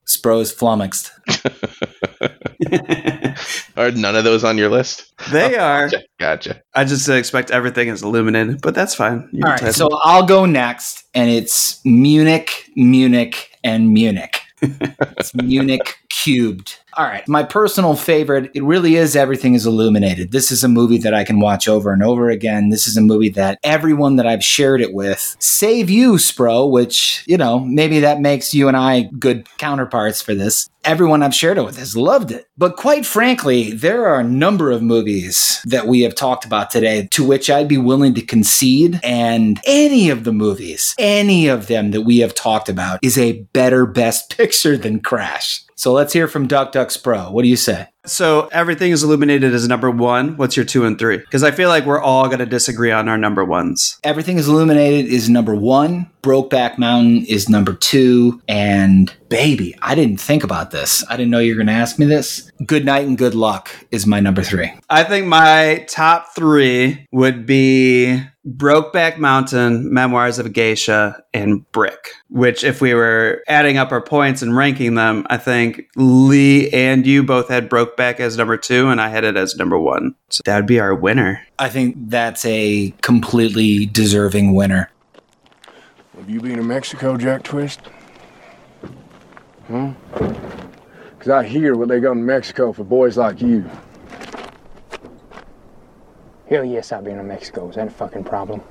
[SPEAKER 2] Spro is flummoxed.
[SPEAKER 4] Are none of those on your list?
[SPEAKER 3] They oh, are.
[SPEAKER 4] Gotcha.
[SPEAKER 3] I just expect everything is illuminated, but that's fine. You
[SPEAKER 2] All
[SPEAKER 3] can
[SPEAKER 2] so
[SPEAKER 3] it.
[SPEAKER 2] I'll go next, and it's Munich, Munich, and Munich. it's Munich cubed. All right, my personal favorite. It really is everything is illuminated. This is a movie that I can watch over and over again. This is a movie that everyone that I've shared it with, save you, Spro, which you know maybe that makes you and I good counterparts for this. Everyone I've shared it with has loved it. But quite frankly, there are a number of movies that we have talked about today to which I'd be willing to concede. And any of the movies, any of them that we have talked about is a better best picture than Crash. So let's hear from Duck Ducks Pro. What do you say?
[SPEAKER 3] So everything is illuminated as number one. What's your two and three? Because I feel like we're all going to disagree on our number ones.
[SPEAKER 2] Everything is Illuminated is number one. Brokeback Mountain is number two. And baby, I didn't think about this. I didn't know you were going to ask me this. Good Night and Good Luck is my number three.
[SPEAKER 3] I think my top three would be Brokeback Mountain, Memoirs of a Geisha, and Brick. Which, if we were adding up our points and ranking them, I think Lee and you both had Brokeback as number two, and I had it as number one. So that would be our winner.
[SPEAKER 2] I think that's a completely deserving winner.
[SPEAKER 11] Have you been to Mexico, Jack Twist? Huh? Because I hear what they got in Mexico for boys like you.
[SPEAKER 49] Hell yes, I've been to Mexico. Is that a fucking problem?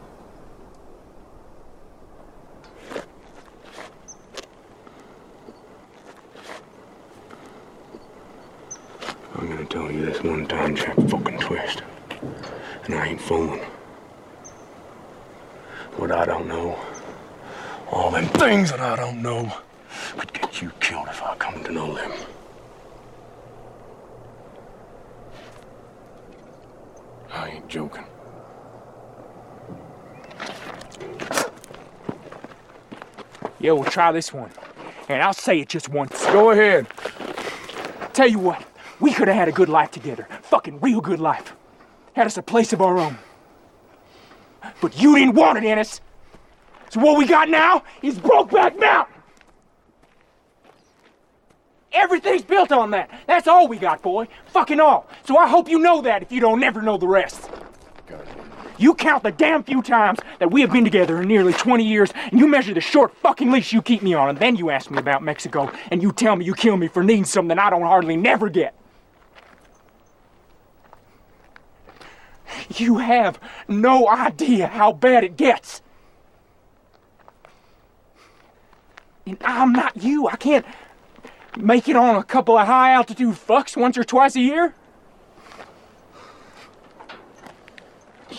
[SPEAKER 11] I'm gonna tell you this one time, Jack fucking Twist. And I ain't fooling. What I don't know, all them things that I don't know, could get you killed if I come to know them. I ain't joking.
[SPEAKER 49] Yeah, we'll try this one. And I'll say it just once.
[SPEAKER 11] Go ahead.
[SPEAKER 49] Tell you what, we could have had a good life together. Fucking real good life. Had us a place of our own. But you didn't want it, Ennis. So what we got now is Brokeback Mountain. Everything's built on that. That's all we got, boy. Fucking all. So I hope you know that if you don't never know the rest. You count the damn few times that we have been together in nearly 20 years, and you measure the short fucking leash you keep me on, and then you ask me about Mexico, and you tell me you kill me for needing something I don't hardly never get. You have no idea how bad it gets. And I'm not you. I can't make it on a couple of high altitude fucks once or twice a year.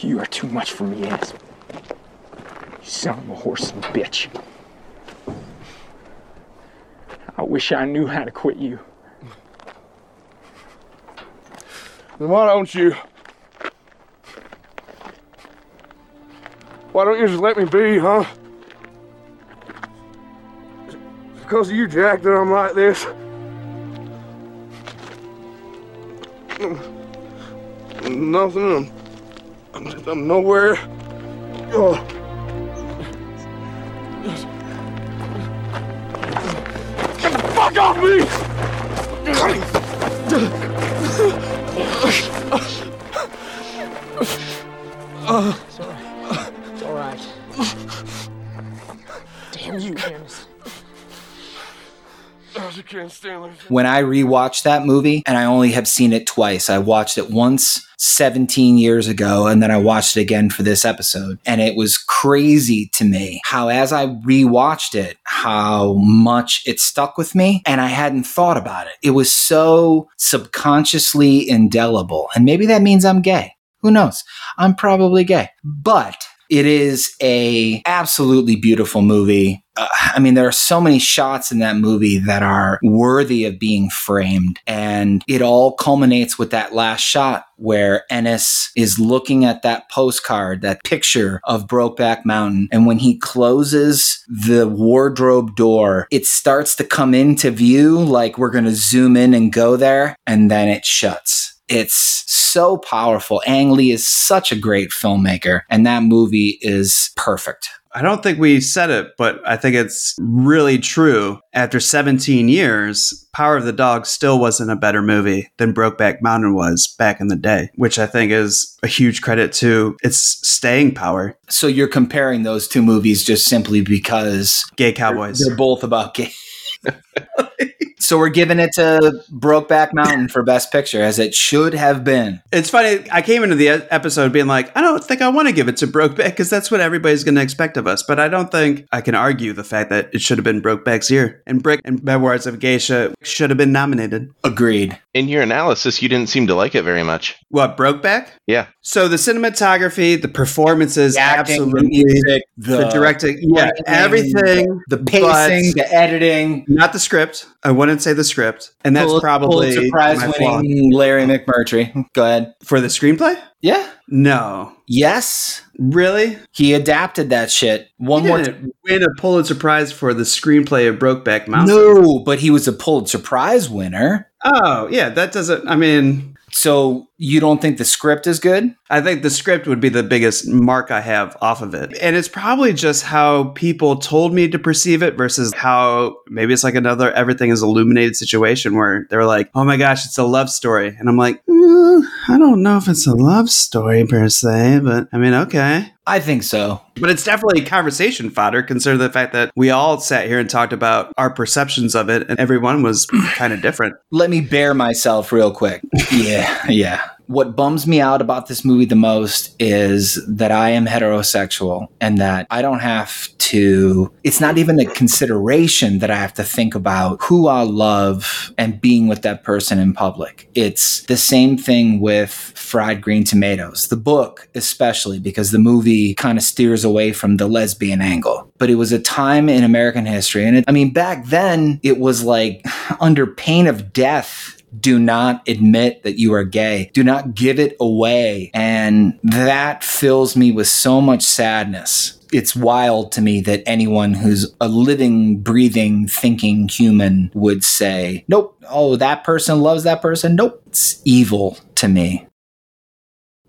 [SPEAKER 49] You are too much for me, Ennis. You son of a horse and bitch. I wish I knew how to quit you.
[SPEAKER 11] Then why don't you? Why don't you just let me be, huh? Because of you, Jack, that I'm like this. Nothing. I'm, I'm, I'm nowhere. Oh. Get the fuck off me!
[SPEAKER 49] It's
[SPEAKER 11] It.
[SPEAKER 2] When I rewatched that movie, and I only have seen it twice, I watched it once 17 years ago, and then I watched it again for this episode. And it was crazy to me how, as I rewatched it, how much it stuck with me, and I hadn't thought about it. It was so subconsciously indelible. And maybe that means I'm gay. Who knows? I'm probably gay. But it is a absolutely beautiful movie. Uh, I mean, there are so many shots in that movie that are worthy of being framed. And it all culminates with that last shot where Ennis is looking at that postcard, that picture of Brokeback Mountain. And when he closes the wardrobe door, it starts to come into view like we're going to zoom in and go there. And then it shuts It's so powerful. Ang Lee is such a great filmmaker, and that movie is perfect.
[SPEAKER 3] I don't think we said it, but I think it's really true. After 17 years, Power of the Dog still wasn't a better movie than Brokeback Mountain was back in the day, which I think is a huge credit to its staying power.
[SPEAKER 2] So you're comparing those two movies just simply because
[SPEAKER 3] Gay Cowboys.
[SPEAKER 2] they're both about gay. so we're giving it to Brokeback Mountain for Best Picture, as it should have been.
[SPEAKER 3] It's funny. I came into the episode being like, I don't think I want to give it to Brokeback because that's what everybody's going to expect of us. But I don't think I can argue the fact that it should have been Brokeback's year. And Brick and Memoirs of a Geisha should have been nominated.
[SPEAKER 2] Agreed.
[SPEAKER 4] In your analysis, you didn't seem to like it very much.
[SPEAKER 3] What, Brokeback?
[SPEAKER 4] Yeah.
[SPEAKER 3] So the cinematography, the performances,
[SPEAKER 2] The acting, the
[SPEAKER 3] absolutely.
[SPEAKER 2] music,
[SPEAKER 3] the,
[SPEAKER 2] the
[SPEAKER 3] directing, yeah, everything.
[SPEAKER 2] the pacing, the editing.
[SPEAKER 3] Not the script. I wouldn't say the script. And that's
[SPEAKER 2] Pul-
[SPEAKER 3] probably
[SPEAKER 2] Pulitzer Prize
[SPEAKER 3] flaw.
[SPEAKER 2] winning Larry McMurtry. Go ahead.
[SPEAKER 3] For the screenplay?
[SPEAKER 2] Yeah.
[SPEAKER 3] No.
[SPEAKER 2] Yes.
[SPEAKER 3] Really?
[SPEAKER 2] He adapted that shit. One
[SPEAKER 3] He
[SPEAKER 2] more
[SPEAKER 3] win a Pulitzer Prize for the screenplay of Brokeback Mountain.
[SPEAKER 2] No, but he was a Pulitzer Prize winner.
[SPEAKER 3] Oh, yeah, that doesn't I mean
[SPEAKER 2] So you don't think the script is good?
[SPEAKER 3] I think the script would be the biggest mark I have off of it. And it's probably just how people told me to perceive it versus how maybe it's like another everything is illuminated situation where they're like, oh my gosh, it's a love story. And I'm like, "Mm, I don't know if it's a love story per se, but I mean, okay.
[SPEAKER 2] I think so.
[SPEAKER 3] But it's definitely conversation fodder, considering the fact that we all sat here and talked about our perceptions of it, and everyone was kind of different.
[SPEAKER 2] Let me bear myself real quick. Yeah, yeah. What bums me out about this movie the most is that I am heterosexual and that I don't have to, it's not even a consideration that I have to think about who I love and being with that person in public. It's the same thing with Fried Green Tomatoes, the book, especially because the movie kind of steers away from the lesbian angle. But it was a time in American history. And it, I mean, back then, it was like under pain of death do not admit that you are gay. Do not give it away. And that fills me with so much sadness. It's wild to me that anyone who's a living, breathing, thinking human would say, nope, oh, that person loves that person. Nope, it's evil to me.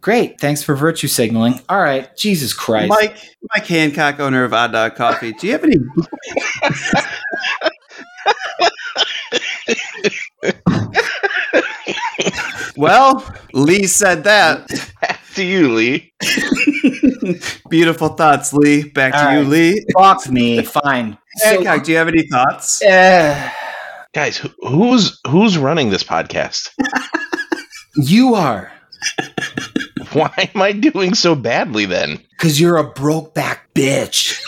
[SPEAKER 2] Great. Thanks for virtue signaling. All right. Jesus Christ.
[SPEAKER 3] Mike, Mike Hancock, owner of Odd Dog Coffee, do you have any? well, Lee said that.
[SPEAKER 4] Back to you, Lee.
[SPEAKER 3] Beautiful thoughts, Lee. Back to you,
[SPEAKER 2] right.
[SPEAKER 3] Lee.
[SPEAKER 2] Fuck me. Fine.
[SPEAKER 3] Hancock, do you have any thoughts?
[SPEAKER 2] Uh,
[SPEAKER 4] Guys, who, who's who's running this podcast?
[SPEAKER 2] you are.
[SPEAKER 4] Why am I doing so badly then?
[SPEAKER 2] Because you're a broke back bitch.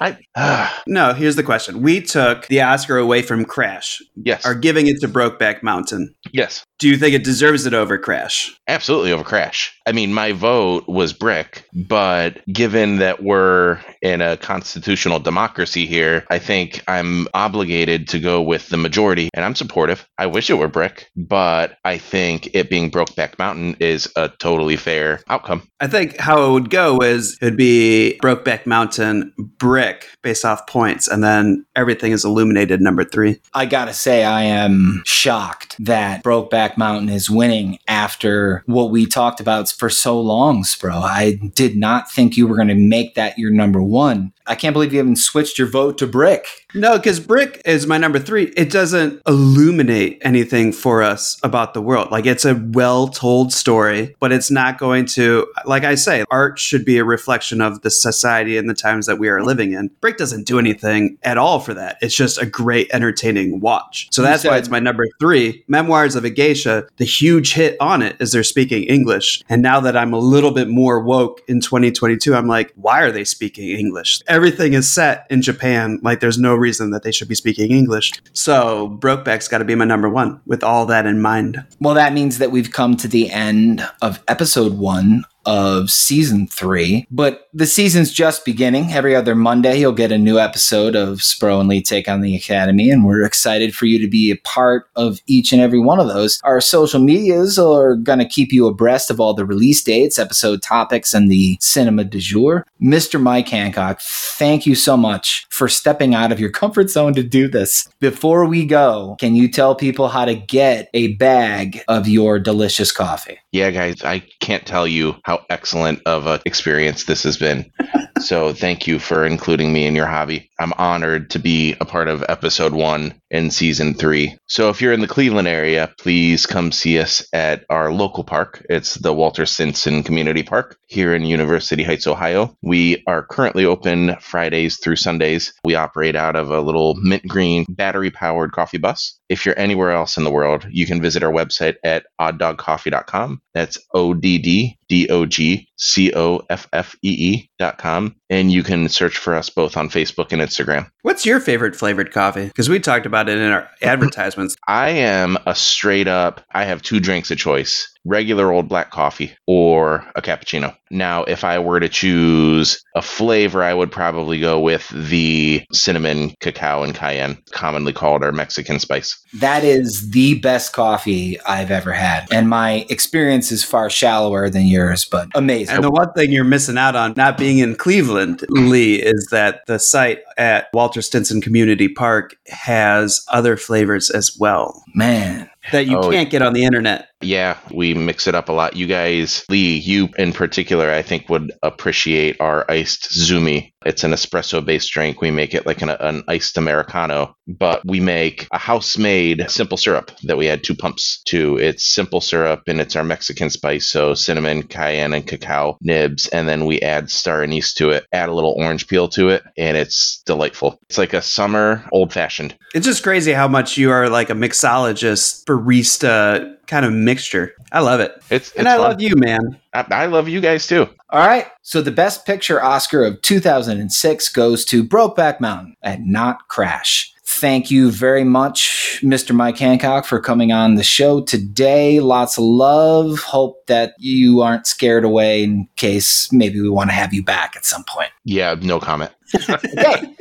[SPEAKER 4] I uh,
[SPEAKER 3] No, here's the question. We took the Oscar away from Crash,
[SPEAKER 4] yes,
[SPEAKER 3] are giving it to Brokeback Mountain.
[SPEAKER 4] yes,
[SPEAKER 3] Do you think it deserves it over Crash?
[SPEAKER 4] absolutely over Crash. I mean, my vote was Brick, but given that we're in a constitutional democracy here, I think I'm obligated to go with the majority, and I'm supportive. I wish it were Brick, but I think it being Brokeback Mountain is a totally fair outcome.
[SPEAKER 3] I think how it would go is it would be Brokeback Mountain brick based off points, and then everything is illuminated number three.
[SPEAKER 2] I gotta say, I am shocked that Brokeback Mountain is winning after what we talked about for so long, Spro. I did not think you were going to make that your number one. I can't believe you haven't switched your vote to Brick.
[SPEAKER 3] No, because brick is my number three. It doesn't illuminate anything for us about the world. Like it's a well told story, but it's not going to, like I say, art should be a reflection of the society and the times that we are living in. Brick doesn't do anything at all for that. It's just a great, entertaining watch. So that's why it's my number three. Memoirs of a Geisha, the huge hit on it is they're speaking English. And now that I'm a little bit more woke in 2022, I'm like, why are they speaking English? Everything is set in Japan. Like there's no reason that they should be speaking English. So Brokeback's got to be my number one with all that in mind.
[SPEAKER 2] Well, that means that we've come to the end of episode one of season three, but the season's just beginning. Every other Monday, you'll get a new episode of Spro and Lee Take on the Academy, and we're excited for you to be a part of each and every one of those. Our social medias are going to keep you abreast of all the release dates, episode topics, and the cinema du jour. Mr. Mike Hancock, thank you so much for stepping out of your comfort zone to do this. Before we go, can you tell people how to get a bag of your delicious coffee?
[SPEAKER 4] Yeah, guys, I can't tell you how excellent of an experience this has been. so thank you for including me in your hobby. I'm honored to be a part of episode one in season three. So if you're in the Cleveland area, please come see us at our local park. It's the Walter Stinson Community Park here in University Heights, Ohio. We are currently open Fridays through Sundays. We operate out of a little mint green battery powered coffee bus. If you're anywhere else in the world, you can visit our website at odddogcoffee.com. That's O D D D O G C O F F E E dot com. And you can search for us both on Facebook and Instagram.
[SPEAKER 3] What's your favorite flavored coffee? Because we talked about it in our advertisements.
[SPEAKER 4] I am a straight up, I have two drinks of choice regular old black coffee or a cappuccino. Now, if I were to choose a flavor, I would probably go with the cinnamon, cacao, and cayenne, commonly called our Mexican spice.
[SPEAKER 2] That is the best coffee I've ever had. And my experience is far shallower than yours, but amazing.
[SPEAKER 3] And the one thing you're missing out on not being in Cleveland, Lee, is that the site at Walter Stinson Community Park has other flavors as well.
[SPEAKER 2] Man.
[SPEAKER 3] That you
[SPEAKER 4] Oh,
[SPEAKER 3] can't get on the internet.
[SPEAKER 4] Yeah, we mix it up a lot. You guys, Lee, you in particular, I think would appreciate our iced Zumi. It's an espresso based drink. We make it like an, an iced Americano, but we make a house made simple syrup that we add two pumps to. It's simple syrup and it's our Mexican spice. So cinnamon, cayenne, and cacao nibs. And then we add star anise to it, add a little orange peel to it, and it's delightful. It's like a summer old fashioned.
[SPEAKER 3] It's just crazy how much you are like a mixologist, barista kind of mixture. I love it.
[SPEAKER 4] It's,
[SPEAKER 3] and I love you, man.
[SPEAKER 4] I, I love you guys too.
[SPEAKER 2] All right. So the best picture Oscar of 2006 goes to Brokeback Mountain and not Crash. Thank you very much, Mr. Mike Hancock, for coming on the show today. Lots of love. Hope that you aren't scared away in case maybe we want to have you back at some point.
[SPEAKER 4] Yeah, no comment.
[SPEAKER 2] okay.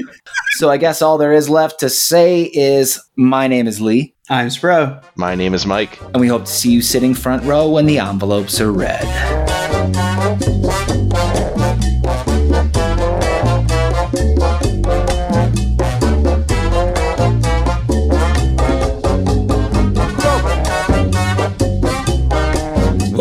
[SPEAKER 2] So I guess all there is left to say is my name is Lee.
[SPEAKER 3] I'm Spro.
[SPEAKER 4] My name is Mike.
[SPEAKER 2] And we hope to see you sitting front row when the envelopes are read.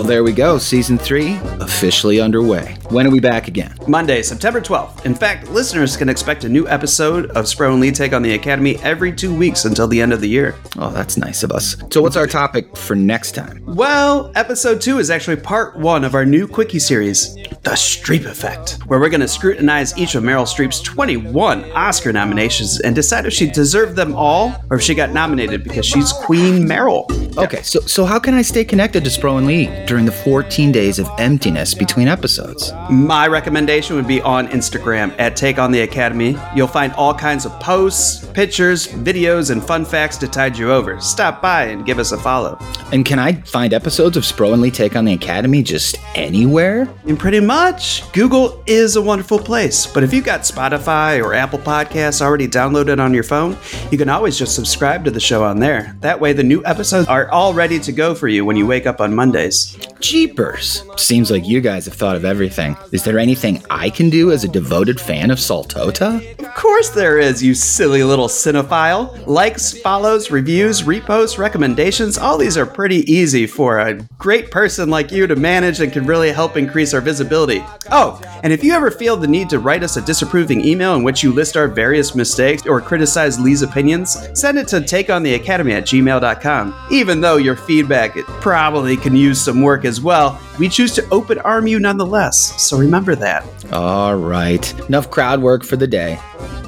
[SPEAKER 2] There we go. Season three officially underway. When are we back again?
[SPEAKER 3] Monday, September 12th. In fact, listeners can expect a new episode of Spro and Lee Take on the Academy every two weeks until the end of the year.
[SPEAKER 2] Oh, that's nice of us. So, what's our topic for next time?
[SPEAKER 3] Well, episode two is actually part one of our new quickie series, The Streep Effect, where we're going to scrutinize each of Meryl Streep's 21 Oscar nominations and decide if she deserved them all or if she got nominated because she's Queen Meryl.
[SPEAKER 2] Okay, so so how can I stay connected to Spro and Lee during the 14 days of emptiness between episodes?
[SPEAKER 3] My recommendation would be on Instagram at Take On The Academy. You'll find all kinds of posts, pictures, videos, and fun facts to tide you over. Stop by and give us a follow.
[SPEAKER 2] And can I find episodes of Spro and Lee Take on the Academy just anywhere?
[SPEAKER 3] And pretty much, Google is a wonderful place. But if you've got Spotify or Apple Podcasts already downloaded on your phone, you can always just subscribe to the show on there. That way, the new episodes are all ready to go for you when you wake up on Mondays.
[SPEAKER 2] Jeepers. Seems like you guys have thought of everything. Is there anything I can do as a devoted fan of Saltota?
[SPEAKER 3] Of course, there is, you silly little cinephile. Likes, follows, reviews, reposts, recommendations, all these are pretty easy for a great person like you to manage and can really help increase our visibility. Oh, and if you ever feel the need to write us a disapproving email in which you list our various mistakes or criticize Lee's opinions, send it to takeontheacademy at gmail.com. Even though your feedback it probably can use some work as well, we choose to open arm you nonetheless, so remember that.
[SPEAKER 2] All right. Enough crowd work for the day.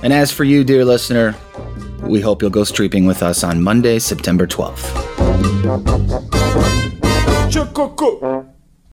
[SPEAKER 2] And as for you, dear listener, we hope you'll go streeping with us on Monday, September 12th.
[SPEAKER 49] Chococo.